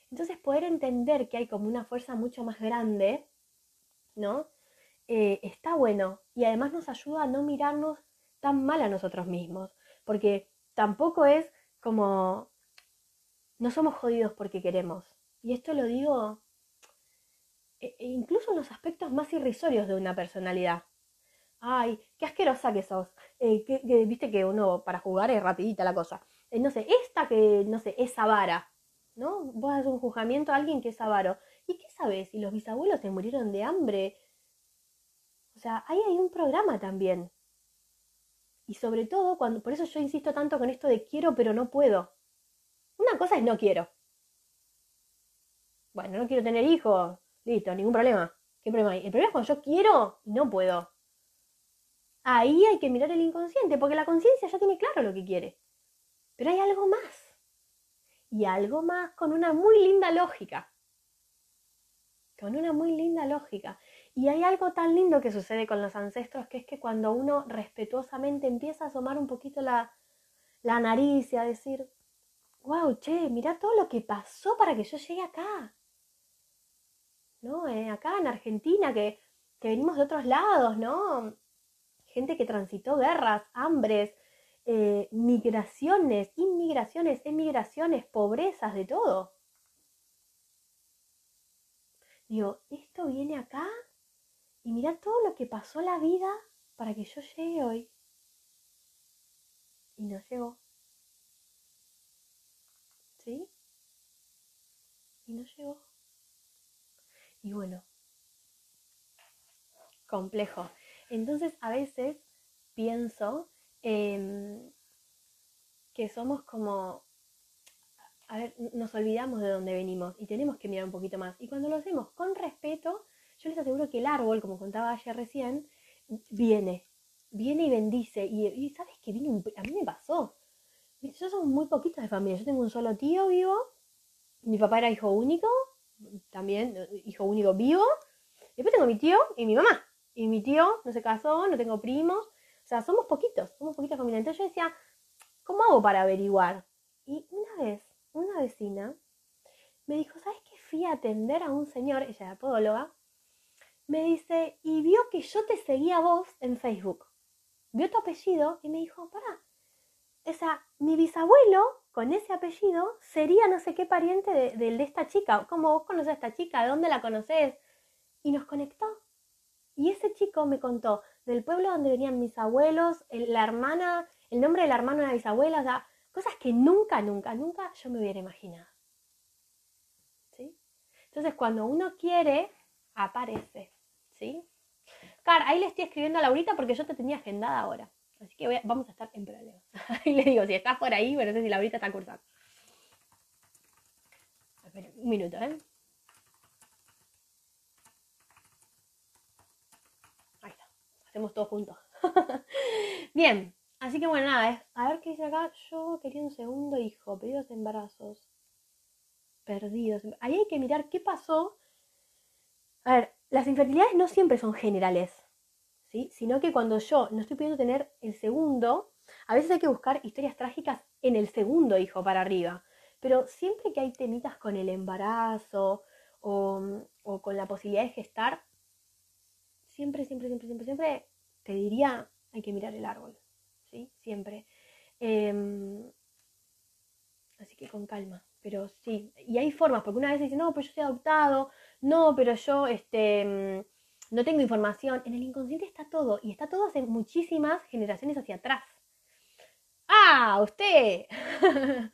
Entonces poder entender que hay como una fuerza mucho más grande, ¿no? Eh, está bueno y además nos ayuda a no mirarnos tan mal a nosotros mismos, porque tampoco es como no somos jodidos porque queremos. Y esto lo digo e, e incluso en los aspectos más irrisorios de una personalidad. Ay, qué asquerosa que sos. Eh, Viste que uno para jugar es rapidita la cosa. Eh, no sé, esta que, no sé, esa vara. ¿no? Vos haces un juzgamiento a alguien que es avaro. ¿Y qué sabes? Si los bisabuelos te murieron de hambre. O sea, ahí hay un programa también. Y sobre todo, cuando, por eso yo insisto tanto con esto de quiero pero no puedo. Una cosa es no quiero. Bueno, no quiero tener hijos. Listo, ningún problema. ¿Qué problema hay? El problema es cuando yo quiero y no puedo. Ahí hay que mirar el inconsciente, porque la conciencia ya tiene claro lo que quiere. Pero hay algo más y algo más con una muy linda lógica. Con una muy linda lógica. Y hay algo tan lindo que sucede con los ancestros, que es que cuando uno respetuosamente empieza a asomar un poquito la, la nariz y a decir, wow, che, mira todo lo que pasó para que yo llegue acá. ¿No? Eh, acá en Argentina, que, que venimos de otros lados, ¿no? Gente que transitó guerras, hambres, eh, migraciones, inmigraciones, emigraciones, pobrezas, de todo. Digo, esto viene acá y mira todo lo que pasó la vida para que yo llegue hoy. Y no llegó. ¿Sí? Y no llegó. Y bueno, complejo. Entonces a veces pienso que somos como, a ver, nos olvidamos de dónde venimos y tenemos que mirar un poquito más. Y cuando lo hacemos con respeto, yo les aseguro que el árbol, como contaba ayer recién, viene, viene y bendice. Y, sabes que viene, a mí me pasó. Yo somos muy poquitos de familia. Yo tengo un solo tío vivo. Mi papá era hijo único, también hijo único vivo. Después tengo mi tío y mi mamá. Y mi tío no se casó, no tengo primos. sea, somos poquitos, somos poquitos familia. Entonces yo decía, ¿cómo hago para averiguar? Y una vez, una vecina me dijo, ¿sabes qué? Fui a atender a un señor, ella era podóloga, me dice, y vio que yo te seguía a vos en Facebook. Vio tu apellido y me dijo, pará, o sea, mi bisabuelo con ese apellido sería no sé qué pariente de, de, esta chica. ¿Cómo vos conoces a esta chica? ¿De dónde la conoces? Y nos conectó. Y ese chico me contó del pueblo donde venían mis abuelos, la hermana, el nombre de la hermana de la bisabuela, o sea, cosas que nunca, nunca, nunca yo me hubiera imaginado. ¿Sí? Entonces, cuando uno quiere, aparece. ¿Sí? Car, ahí le estoy escribiendo a Laurita porque yo te tenía agendada ahora. Así que vamos a estar en problemas. Ahí le digo, si estás por ahí, pero no sé si Laurita está cursando. Espera, un minuto, ¿eh? Ahí está. Hacemos todo juntos. Bien. Así que bueno, nada, a ver qué dice acá. Yo quería un segundo hijo, perdidos embarazos. Perdidos. Ahí hay que mirar qué pasó. A ver, las infertilidades no siempre son generales. Sino que cuando yo no estoy pudiendo tener el segundo, a veces hay que buscar historias trágicas en el segundo hijo para arriba. Pero siempre que hay temitas con el embarazo o, con la posibilidad de gestar, siempre, siempre, siempre, siempre, siempre te diría, hay que mirar el árbol, ¿sí? Siempre. Eh, así que con calma, pero sí. Y hay formas, porque una vez dice, no, pero yo soy adoptado, no, pero yo, este no tengo información. En el inconsciente está todo y está todo hace muchísimas generaciones hacia atrás. ¡Ah! ¡Usted!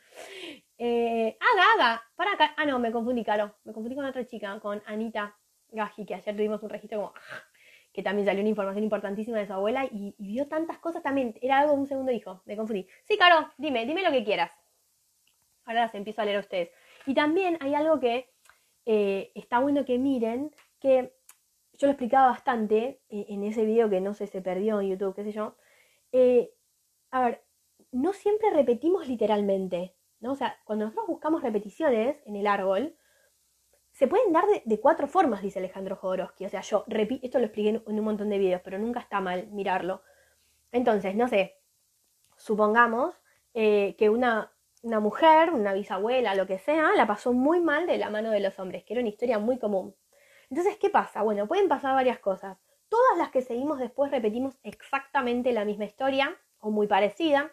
eh, haga, haga. Para acá. Ah, no, me confundí, Caro. Me confundí con otra chica, con Anita Gaji, que ayer tuvimos un registro como. que también salió una información importantísima de su abuela y, y vio tantas cosas también. Era algo de un segundo hijo. Me confundí. Sí, Caro, dime, dime lo que quieras. Ahora las empiezo a leer a ustedes. Y también hay algo que eh, está bueno que miren, que yo lo explicaba bastante eh, en ese video que no sé, se perdió en YouTube, qué sé yo. Eh, a ver, no siempre repetimos literalmente, ¿no? O sea, cuando nosotros buscamos repeticiones en el árbol, se pueden dar de, cuatro formas, dice Alejandro Jodorowsky. O sea, yo repito, esto lo expliqué en, un montón de videos, pero nunca está mal mirarlo. Entonces, no sé, supongamos que una, una mujer, una bisabuela, lo que sea, la pasó muy mal de la mano de los hombres, que era una historia muy común. Entonces, ¿qué pasa? Bueno, pueden pasar varias cosas. Todas las que seguimos después repetimos exactamente la misma historia o muy parecida.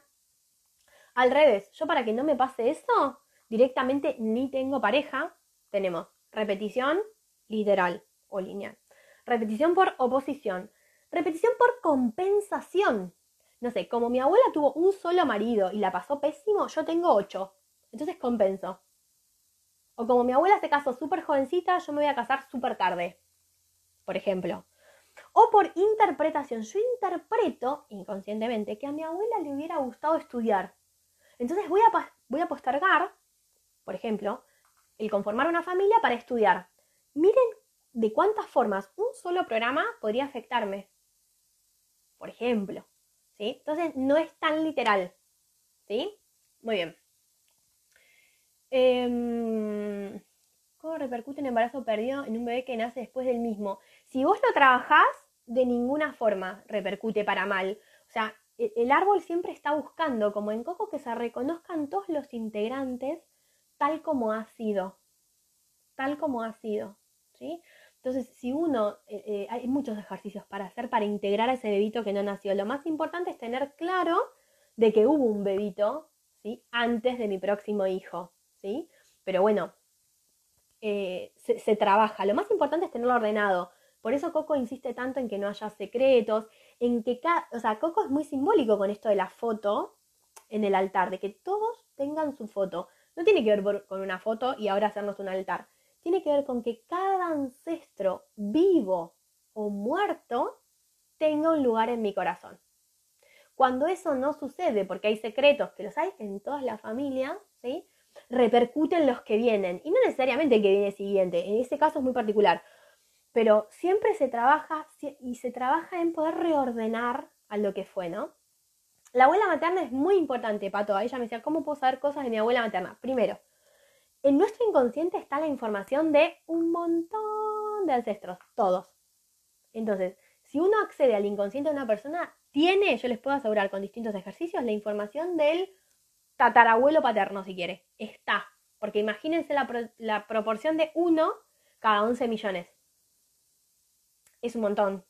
Al revés, yo para que no me pase eso, directamente ni tengo pareja, tenemos repetición literal o lineal. Repetición por oposición. Repetición por compensación. No sé, como mi abuela tuvo un solo marido y la pasó pésimo, yo tengo ocho. Entonces compenso. O como mi abuela se casó súper jovencita, yo me voy a casar súper tarde, por ejemplo. O por interpretación, yo interpreto inconscientemente que a mi abuela le hubiera gustado estudiar. Entonces voy a, voy a postergar, por ejemplo, el conformar una familia para estudiar. Miren de cuántas formas un solo programa podría afectarme. Por ejemplo. ¿Sí? Entonces no es tan literal. ¿Sí? Muy bien. Eh, ¿Cómo repercute un embarazo perdido en un bebé que nace después del mismo? Si vos lo trabajás, de ninguna forma repercute para mal. O sea, e-, el árbol siempre está buscando, como en Coco, que se reconozcan todos los integrantes tal como ha sido. Tal como ha sido. ¿sí? Entonces, si uno, eh, eh, hay muchos ejercicios para hacer para integrar a ese bebito que no nació. Lo más importante es tener claro de que hubo un bebito ¿sí? antes de mi próximo hijo. Pero bueno, eh, se, trabaja. Lo más importante es tenerlo ordenado. Por eso Coco insiste tanto en que no haya secretos, en que cada, o sea, Coco es muy simbólico con esto de la foto en el altar, de que todos tengan su foto. No tiene que ver con una foto y ahora hacernos un altar. Tiene que ver con que cada ancestro vivo o muerto tenga un lugar en mi corazón. Cuando eso no sucede, porque hay secretos que los hay en todas las familias, ¿sí? repercuten los que vienen. Y no necesariamente el que viene siguiente, en ese caso es muy particular. Pero siempre se trabaja y se trabaja en poder reordenar a lo que fue, ¿no? La abuela materna es muy importante, Pato. Ella me decía, ¿cómo puedo saber cosas de mi abuela materna? Primero, en nuestro inconsciente está la información de un montón de ancestros, todos. Entonces, si uno accede al inconsciente de una persona, tiene, yo les puedo asegurar con distintos ejercicios, la información del tatarabuelo paterno, si quiere. Está. Porque imagínense la, proporción de 1 cada 11 millones. Es un montón.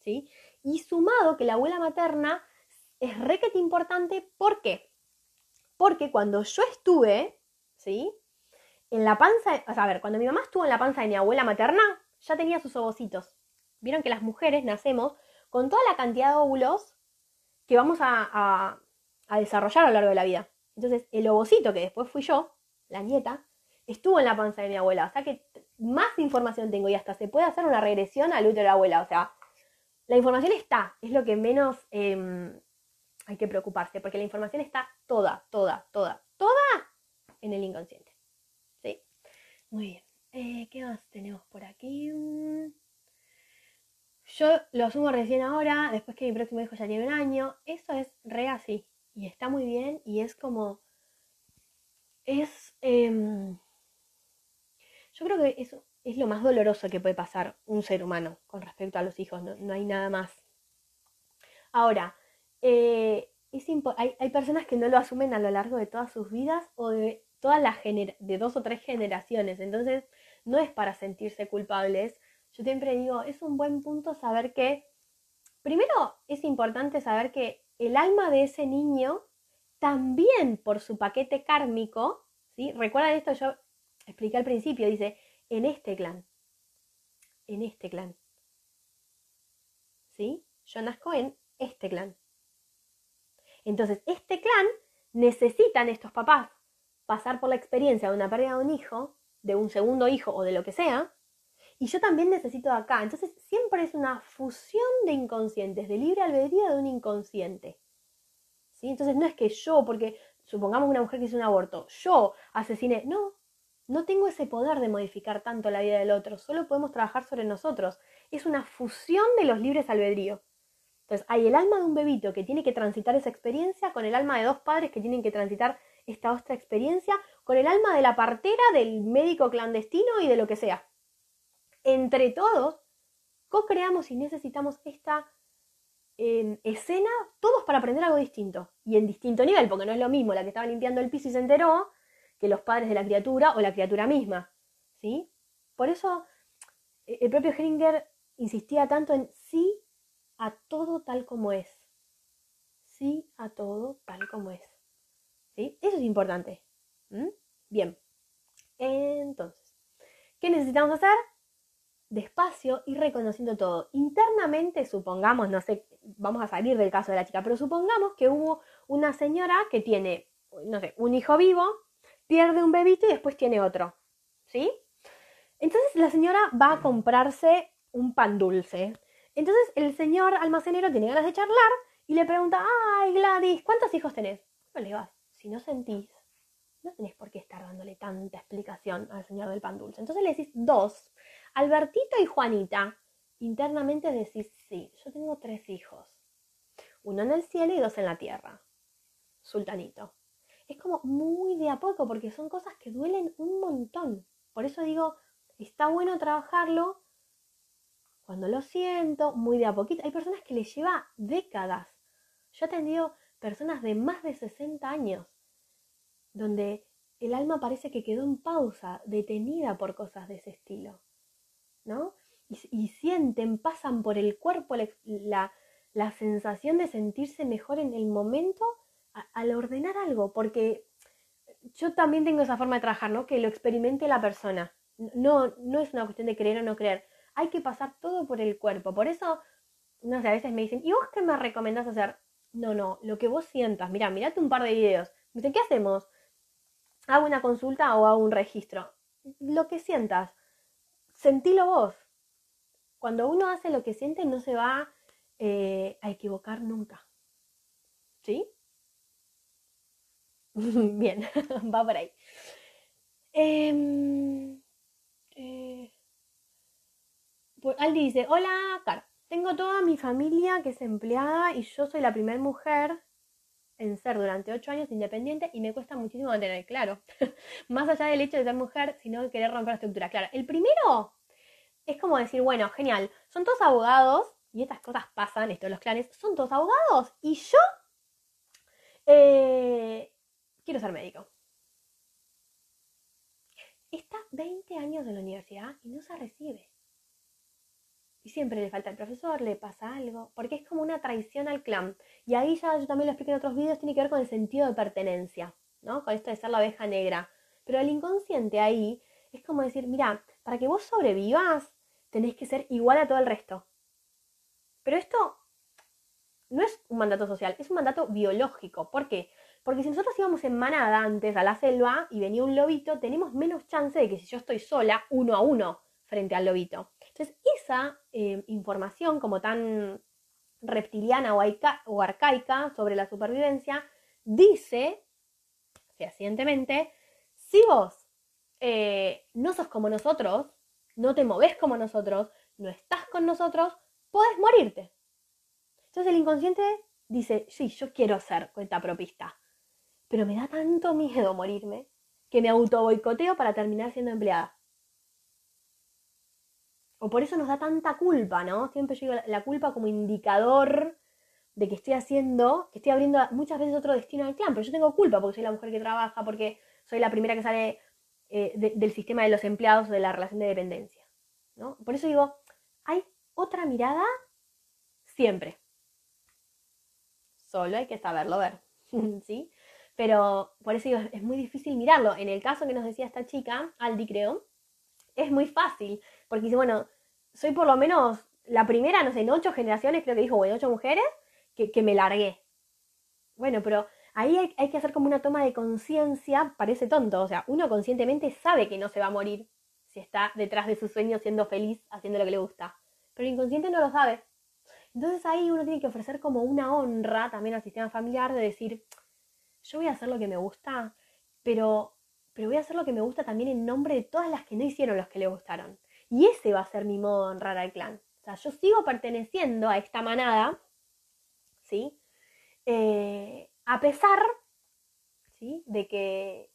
¿Sí? Y sumado que la abuela materna es requete importante, ¿por qué? Porque cuando yo estuve, ¿sí? En la panza, o sea, a ver, cuando mi mamá estuvo en la panza de mi abuela materna, ya tenía sus ovocitos. Vieron que las mujeres nacemos con toda la cantidad de óvulos que vamos a, desarrollar a lo largo de la vida. Entonces, el ovocito, que después fui yo, la nieta, estuvo en la panza de mi abuela. O sea que más información tengo y hasta se puede hacer una regresión al útero de la abuela. O sea, la información está, es lo que menos em, hay que preocuparse, porque la información está toda, toda, toda, toda en el inconsciente. Muy bien. Eh, ¿Qué más tenemos por aquí? Yo lo asumo recién ahora, después que mi próximo hijo ya tiene un año. Eso es re así y está muy bien y es como, es, em, yo creo que eso es lo más doloroso que puede pasar un ser humano con respecto a los hijos, no, hay nada más. Ahora, eh, es hay, hay, personas que no lo asumen a lo largo de todas sus vidas o de todas las de dos o tres generaciones, entonces no es para sentirse culpables. Yo siempre digo, es un buen punto saber que, primero es importante saber que el alma de ese niño también por su paquete kármico, ¿sí? Recuerdan esto, yo expliqué al principio, dice, en este clan, en este clan, ¿sí? Yo nazco en este clan. Entonces, este clan necesitan estos papás pasar por la experiencia de una pérdida de un hijo, de un segundo hijo o de lo que sea, y yo también necesito acá. Entonces siempre es una fusión de inconscientes, de libre albedrío de un inconsciente. ¿Sí? Entonces no es que yo, porque supongamos una mujer que hizo un aborto, yo asesiné. No, no tengo ese poder de modificar tanto la vida del otro, solo podemos trabajar sobre nosotros. Es una fusión de los libres albedrío. Entonces hay el alma de un bebito que tiene que transitar esa experiencia con el alma de dos padres que tienen que transitar esta otra experiencia, con el alma de la partera, del médico clandestino y de lo que sea entre todos, co-creamos y necesitamos esta escena, todos para aprender algo distinto. Y en distinto nivel, porque no es lo mismo la que estaba limpiando el piso y se enteró que los padres de la criatura o la criatura misma. ¿Sí? Por eso e, el propio Heringer insistía tanto en sí a todo tal como es. Sí a todo tal como es. ¿Sí? Eso es importante. Bien. Entonces, ¿qué necesitamos hacer? despacio y reconociendo todo. Internamente, supongamos, no sé, vamos a salir del caso de la chica, pero supongamos que hubo una señora que tiene, no sé, un hijo vivo, pierde un bebito y después tiene otro, ¿sí? Entonces la señora va a comprarse un pan dulce. Entonces el señor almacenero tiene ganas de charlar y le pregunta, ay Gladys, ¿cuántos hijos tenés? No le vas, si no sentís, no tenés por qué estar dándole tanta explicación al señor del pan dulce. Entonces le decís dos. Albertito y Juanita. Internamente decís, sí, yo tengo tres hijos. Uno en el cielo y dos en la tierra. Sultanito. Es como muy de a poco porque son cosas que duelen un montón. Por eso digo, está bueno trabajarlo cuando lo siento, muy de a poquito. Hay personas que les lleva décadas. Yo he atendido personas de más de 60 años, donde el alma parece que quedó en pausa, detenida por cosas de ese estilo. ¿no? Y, sienten, pasan por el cuerpo la, sensación de sentirse mejor en el momento al ordenar algo, porque yo también tengo esa forma de trabajar, ¿no? Que lo experimente la persona. No, no es una cuestión de creer o no creer. Hay que pasar todo por el cuerpo. Por eso, no sé, a veces me dicen, ¿y vos qué me recomendás hacer? No, no, lo que vos sientas. Mira, mirate un par de videos. Me ¿qué hacemos? ¿Hago una consulta o hago un registro? Lo que sientas sentilo vos. Cuando uno hace lo que siente no se va eh, a equivocar nunca. ¿Sí? Bien, va por ahí. Em, eh, pues, Aldi dice, hola, Car. Tengo toda mi familia que es empleada y yo soy la primera mujer en ser durante ocho años independiente y me cuesta muchísimo mantener claro. Más allá del hecho de ser mujer, sino querer romper la estructura. Claro, el primero es como decir, bueno, genial, son todos abogados, y estas cosas pasan, esto los clanes, son todos abogados y yo eh, quiero ser médico. Está 20 años en la universidad y no se recibe. Y siempre le falta el profesor, le pasa algo, porque es como una traición al clan. Y ahí ya yo también lo expliqué en otros vídeos, tiene que ver con el sentido de pertenencia, ¿no? Con esto de ser la oveja negra. Pero el inconsciente ahí es como decir, mira, para que vos sobrevivas, tenés que ser igual a todo el resto. Pero esto no es un mandato social, es un mandato biológico. ¿Por qué? Porque si nosotros íbamos en manada antes a la selva y venía un lobito, tenemos menos chance de que si yo estoy sola, uno a uno, frente al lobito. Entonces, esa eh, información como tan reptiliana o, arcaica sobre la supervivencia dice fehacientemente, si vos eh, no sos como nosotros, no te moves como nosotros, no estás con nosotros, puedes morirte. Entonces el inconsciente dice, sí, yo quiero ser cuenta propista, pero me da tanto miedo morirme que me auto boicoteo para terminar siendo empleada. O por eso nos da tanta culpa, ¿no? Siempre yo la culpa como indicador de que estoy haciendo, que estoy abriendo muchas veces otro destino al clan, pero yo tengo culpa porque soy la mujer que trabaja, porque soy la primera que sale eh, del sistema de los empleados o de la relación de dependencia, ¿no? Por eso digo, hay otra mirada siempre. Solo hay que saberlo ver, ¿sí? Pero por eso digo, es muy difícil mirarlo. En el caso que nos decía esta chica, Aldi creo, es muy fácil, porque dice, bueno, soy por lo menos la primera, no sé, en ocho generaciones, creo que dijo, bueno, ocho mujeres, que, me largué. Bueno, pero ahí hay, hay, que hacer como una toma de conciencia, parece tonto, o sea, uno conscientemente sabe que no se va a morir si está detrás de su sueño siendo feliz, haciendo lo que le gusta, pero el inconsciente no lo sabe. Entonces ahí uno tiene que ofrecer como una honra también al sistema familiar de decir, yo voy a hacer lo que me gusta, pero pero voy a hacer lo que me gusta también en nombre de todas las que no hicieron los que le gustaron. Y ese va a ser mi modo de honrar al clan. O sea, yo sigo perteneciendo a esta manada, ¿sí? Eh, a pesar, ¿sí? De que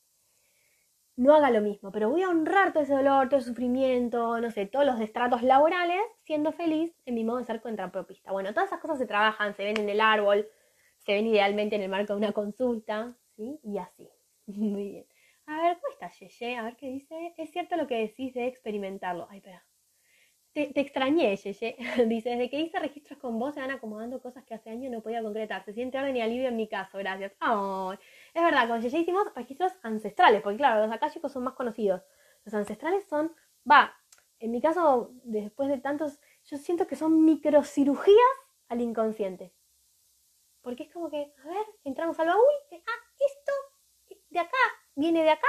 no haga lo mismo, pero voy a honrar todo ese dolor, todo el sufrimiento, no sé, todos los destratos laborales, siendo feliz en mi modo de ser contrapropista. Bueno, todas esas cosas se trabajan, se ven en el árbol, se ven idealmente en el marco de una consulta, ¿sí? Y así. Muy bien. A ver, ¿cómo estás, Yeye? A ver qué dice. Es cierto lo que decís de experimentarlo. Ay, espera. Te, extrañé, Yeye. dice, desde que hice registros con vos se van acomodando cosas que hace años no podía concretar. Se siente orden y alivio en mi caso, gracias. Oh, es verdad, con Yeye hicimos registros ancestrales, porque claro, los akáshicos son más conocidos. Los ancestrales son, va, en mi caso, después de tantos, yo siento que son microcirugías al inconsciente. Porque es como que, a ver, entramos al baúl, ah, esto de acá viene de acá,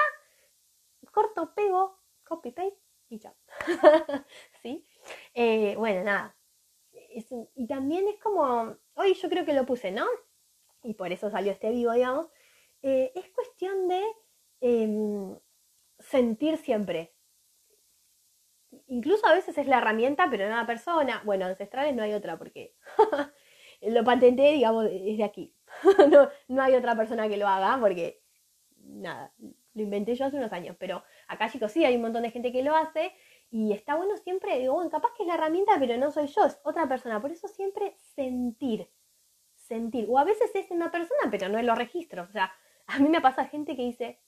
corto, pego, copy, paste y ya. ¿Sí? Eh, bueno, nada. y también es como, hoy yo creo que lo puse, ¿no? Y por eso salió este vivo, digamos. Eh, es cuestión de em, sentir siempre. Incluso a veces es la herramienta, pero no la persona. Bueno, ancestrales no hay otra porque lo patenté, digamos, desde aquí. no, no hay otra persona que lo haga porque nada, lo inventé yo hace unos años, pero acá chicos sí hay un montón de gente que lo hace y está bueno siempre, digo, bueno, capaz que es la herramienta, pero no soy yo, es otra persona, por eso siempre sentir, sentir, o a veces es una persona, pero no en los registros, o sea, a mí me pasa gente que dice,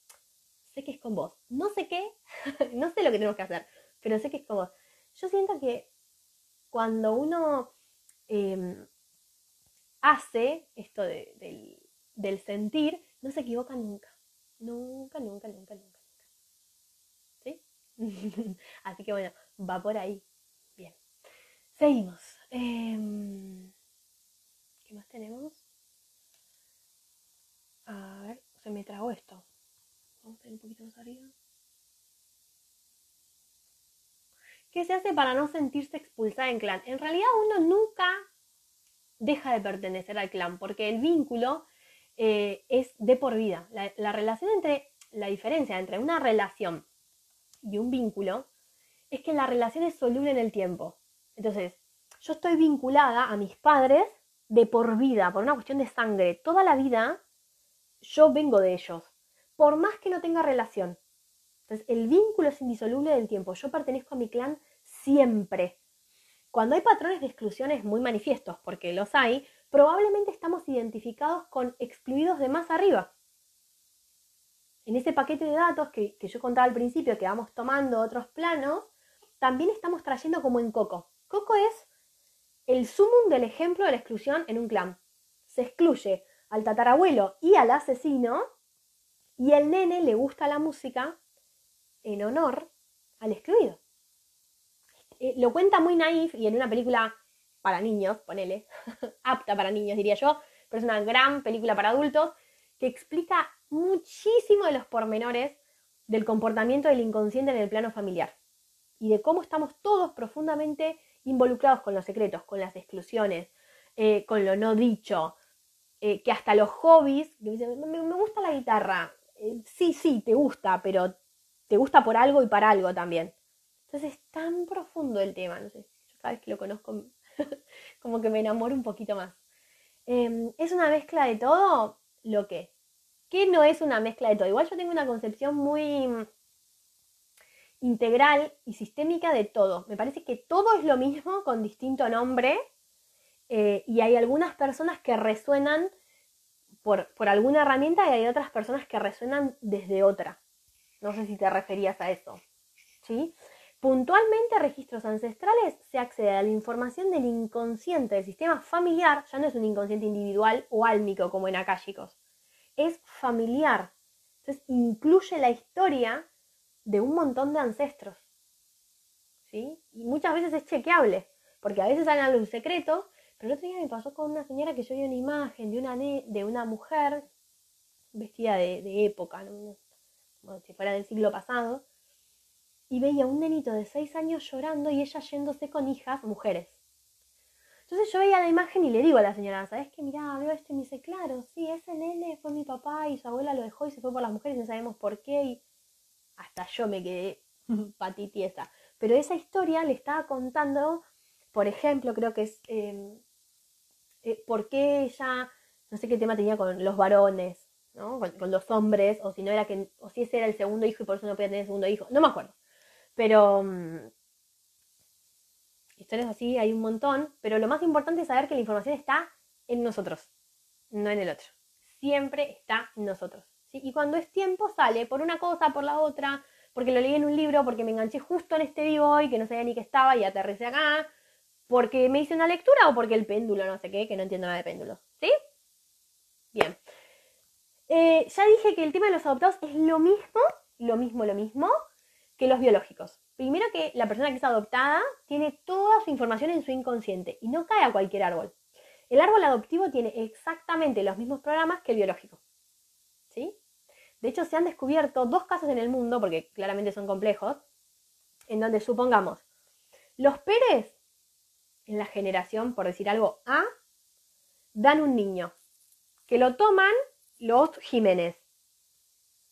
sé que es con vos, no sé qué, no sé lo que tenemos que hacer, pero sé que es con vos. Yo siento que cuando uno em, hace esto del sentir, no se equivoca nunca. Nunca, nunca, nunca, nunca, nunca. ¿Sí? Así que bueno, va por ahí. Bien. Seguimos. Em, ¿Qué más tenemos? A ver, se me tragó esto. Vamos a ir un poquito más arriba. ¿Qué se hace para no sentirse expulsada en clan? En realidad uno nunca deja de pertenecer al clan, porque el vínculo eh, es de por vida. La, relación entre, la diferencia entre una relación y un vínculo es que la relación es soluble en el tiempo. Entonces, yo estoy vinculada a mis padres de por vida, por una cuestión de sangre. Toda la vida yo vengo de ellos, por más que no tenga relación. Entonces, el vínculo es indisoluble del tiempo. Yo pertenezco a mi clan siempre. Cuando hay patrones de exclusiones muy manifiestos, porque los hay, probablemente estamos identificados con excluidos de más arriba. En ese paquete de datos que, yo contaba al principio, que vamos tomando otros planos, también estamos trayendo como en Coco. Coco es el sumum del ejemplo de la exclusión en un clan. Se excluye al tatarabuelo y al asesino, y el nene le gusta la música en honor al excluido. Eh, lo cuenta muy naif y en una película para niños, ponele, apta para niños diría yo, pero es una gran película para adultos que explica muchísimo de los pormenores del comportamiento del inconsciente en el plano familiar y de cómo estamos todos profundamente involucrados con los secretos, con las exclusiones, eh, con lo no dicho, eh, que hasta los hobbies, me, me, gusta la guitarra, sí, sí, te gusta, pero te gusta por algo y para algo también. Entonces es tan profundo el tema, no sé, yo cada vez que lo conozco como que me enamoro un poquito más. Em, ¿Es una mezcla de todo? Lo que. ¿Qué no es una mezcla de todo? Igual yo tengo una concepción muy integral y sistémica de todo. Me parece que todo es lo mismo con distinto nombre eh, y hay algunas personas que resuenan por, por, alguna herramienta y hay otras personas que resuenan desde otra. No sé si te referías a eso. ¿Sí? Puntualmente a registros ancestrales se accede a la información del inconsciente del sistema familiar, ya no es un inconsciente individual o álmico como en acálicos, es familiar. Entonces incluye la historia de un montón de ancestros. ¿Sí? Y muchas veces es chequeable, porque a veces salen a luz secretos, pero el otro día me pasó con una señora que yo vi una imagen de una, de una mujer vestida de, época, como si fuera del siglo pasado, y veía un nenito de 6 años llorando y ella yéndose con hijas, mujeres. Entonces yo veía la imagen y le digo a la señora, ¿sabes qué? Mirá, veo esto y me dice, claro, sí, ese nene fue mi papá y su abuela lo dejó y se fue por las mujeres y no sabemos por qué. Y hasta yo me quedé patitiesa. Pero esa historia le estaba contando, por ejemplo, creo que es em, eh, por qué ella, no sé qué tema tenía con los varones, ¿no? Con, los hombres, o si no era que, o si ese era el segundo hijo y por eso no podía tener segundo hijo, no me acuerdo. Pero mm, historias así hay un montón, pero lo más importante es saber que la información está en nosotros, no en el otro. Siempre está en nosotros. Y cuando es tiempo sale por una cosa, por la otra, porque lo leí en un libro, porque me enganché justo en este vivo hoy, que no sabía ni qué estaba y aterricé acá, porque me hice una lectura o porque el péndulo, no sé qué, que no entiendo nada de péndulos. ¿Sí? Bien. Eh, ya dije que el tema de los adoptados es lo mismo, lo mismo, lo mismo, que los biológicos. Primero que la persona que es adoptada tiene toda su información en su inconsciente y no cae a cualquier árbol. El árbol adoptivo tiene exactamente los mismos programas que el biológico. ¿Sí? De hecho, se han descubierto dos casos en el mundo, porque claramente son complejos, en donde supongamos, los Pérez, en la generación, por decir algo, A, dan un niño, que lo toman los Jiménez.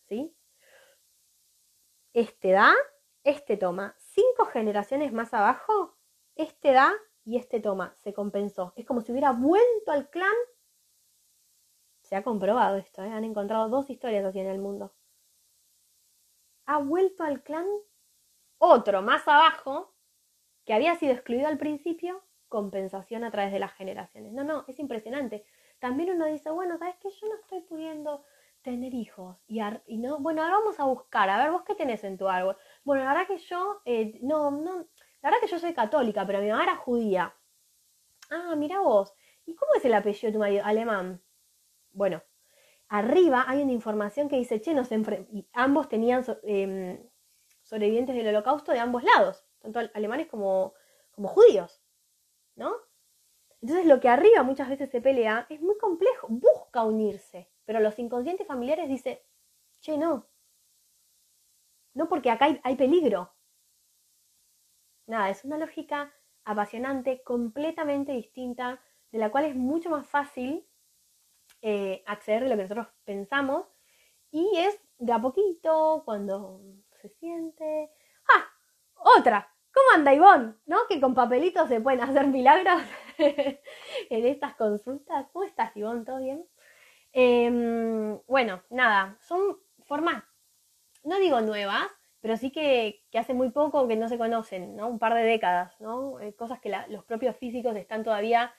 ¿Sí? Este da, este toma. Cinco generaciones más abajo, este da y este toma. Se compensó. Es como si hubiera vuelto al clan. Se ha comprobado esto, ¿eh? han encontrado dos historias así en el mundo. Ha vuelto al clan otro más abajo, que había sido excluido al principio, compensación a través de las generaciones. No, no, es impresionante. También uno dice, bueno, ¿sabes qué? Yo no estoy pudiendo tener hijos. Y, y, no, bueno, ahora vamos a buscar, a ver, vos qué tenés en tu árbol. Bueno, la verdad que yo, eh, no, no, la verdad que yo soy católica, pero mi mamá era judía. Ah, mira vos. ¿Y cómo es el apellido de tu marido? Alemán. Bueno, arriba hay una información que dice, che, nos y ambos tenían em, sobrevivientes del holocausto de ambos lados, tanto alemanes como, como judíos, ¿no? Entonces lo que arriba muchas veces se pelea es muy complejo, busca unirse. Pero los inconscientes familiares dicen, che, no. No porque acá hay, peligro. Nada, es una lógica apasionante, completamente distinta, de la cual es mucho más fácil eh, acceder de lo que nosotros pensamos. Y es de a poquito, cuando se siente. ¡Ah! Otra. ¿Cómo anda Ivonne? ¿No? Que con papelitos se pueden hacer milagros en estas consultas. ¿Cómo estás, Ivonne? ¿Todo bien? Em, bueno, nada, son formas, no digo nuevas, pero sí que, hace muy poco que no se conocen, ¿no? Un par de décadas, ¿no? Eh, cosas que los propios físicos están todavía,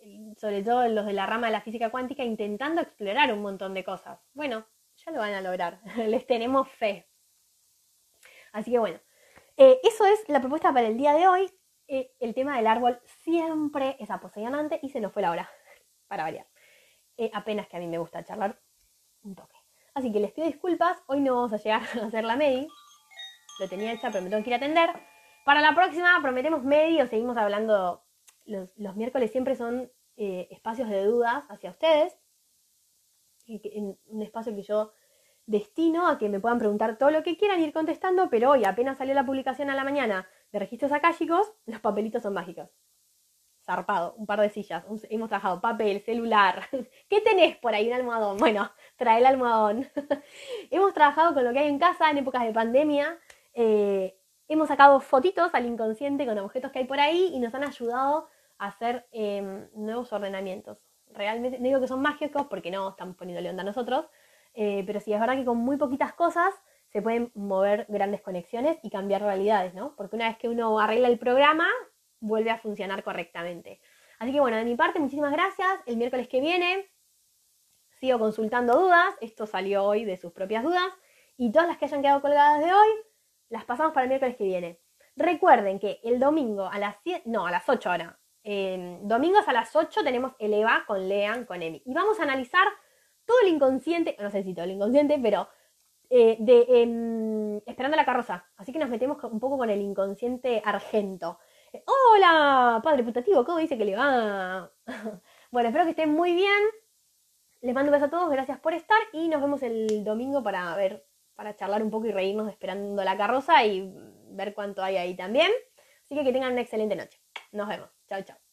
eh, sobre todo los de la rama de la física cuántica, intentando explorar un montón de cosas. Bueno, ya lo van a lograr, les tenemos fe. Así que bueno, eh, eso es la propuesta para el día de hoy. el tema del árbol siempre es aposesionante y se nos fue la hora, para variar. Apenas que a mí me gusta charlar un toque. Así que les pido disculpas, hoy no vamos a llegar a hacer la MEDI, lo tenía hecha, pero me tengo que ir a atender. Para la próxima prometemos medio, seguimos hablando, los, miércoles siempre son eh, espacios de dudas hacia ustedes, un espacio que yo destino a que me puedan preguntar todo lo que quieran ir contestando, pero hoy apenas salió la publicación a la mañana de registros akáshicos, los papelitos son mágicos. Zarpado, un par de sillas, hemos trabajado papel, celular. ¿Qué tenés por ahí? Un almohadón. Bueno, trae el almohadón. hemos trabajado con lo que hay en casa en épocas de pandemia, eh, hemos sacado fotitos al inconsciente con objetos que hay por ahí y nos han ayudado a hacer em, nuevos ordenamientos. Realmente, no digo que son mágicos porque no estamos poniéndole onda a nosotros, eh, pero sí es verdad que con muy poquitas cosas se pueden mover grandes conexiones y cambiar realidades, ¿no? Porque una vez que uno arregla el programa, vuelve a funcionar correctamente. Así que bueno, de mi parte, muchísimas gracias. El miércoles que viene sigo consultando dudas. Esto salió hoy de sus propias dudas. Y todas las que hayan quedado colgadas de hoy, las pasamos para el miércoles que viene. Recuerden que el domingo a las 7, no, a las 8 ahora. domingos a las 8 tenemos el EVA con Lean, con Emi. Y vamos a analizar todo el inconsciente, no sé si todo el inconsciente, pero eh, de em, Esperando la carroza. Así que nos metemos un poco con el inconsciente argento. Hola, padre putativo, ¿cómo dice que le va? bueno, espero que estén muy bien. Les mando un beso a todos, gracias por estar y nos vemos el domingo para ver para charlar un poco y reírnos esperando la carroza y ver cuánto hay ahí también. Así que que tengan una excelente noche. Nos vemos. Chao, chao.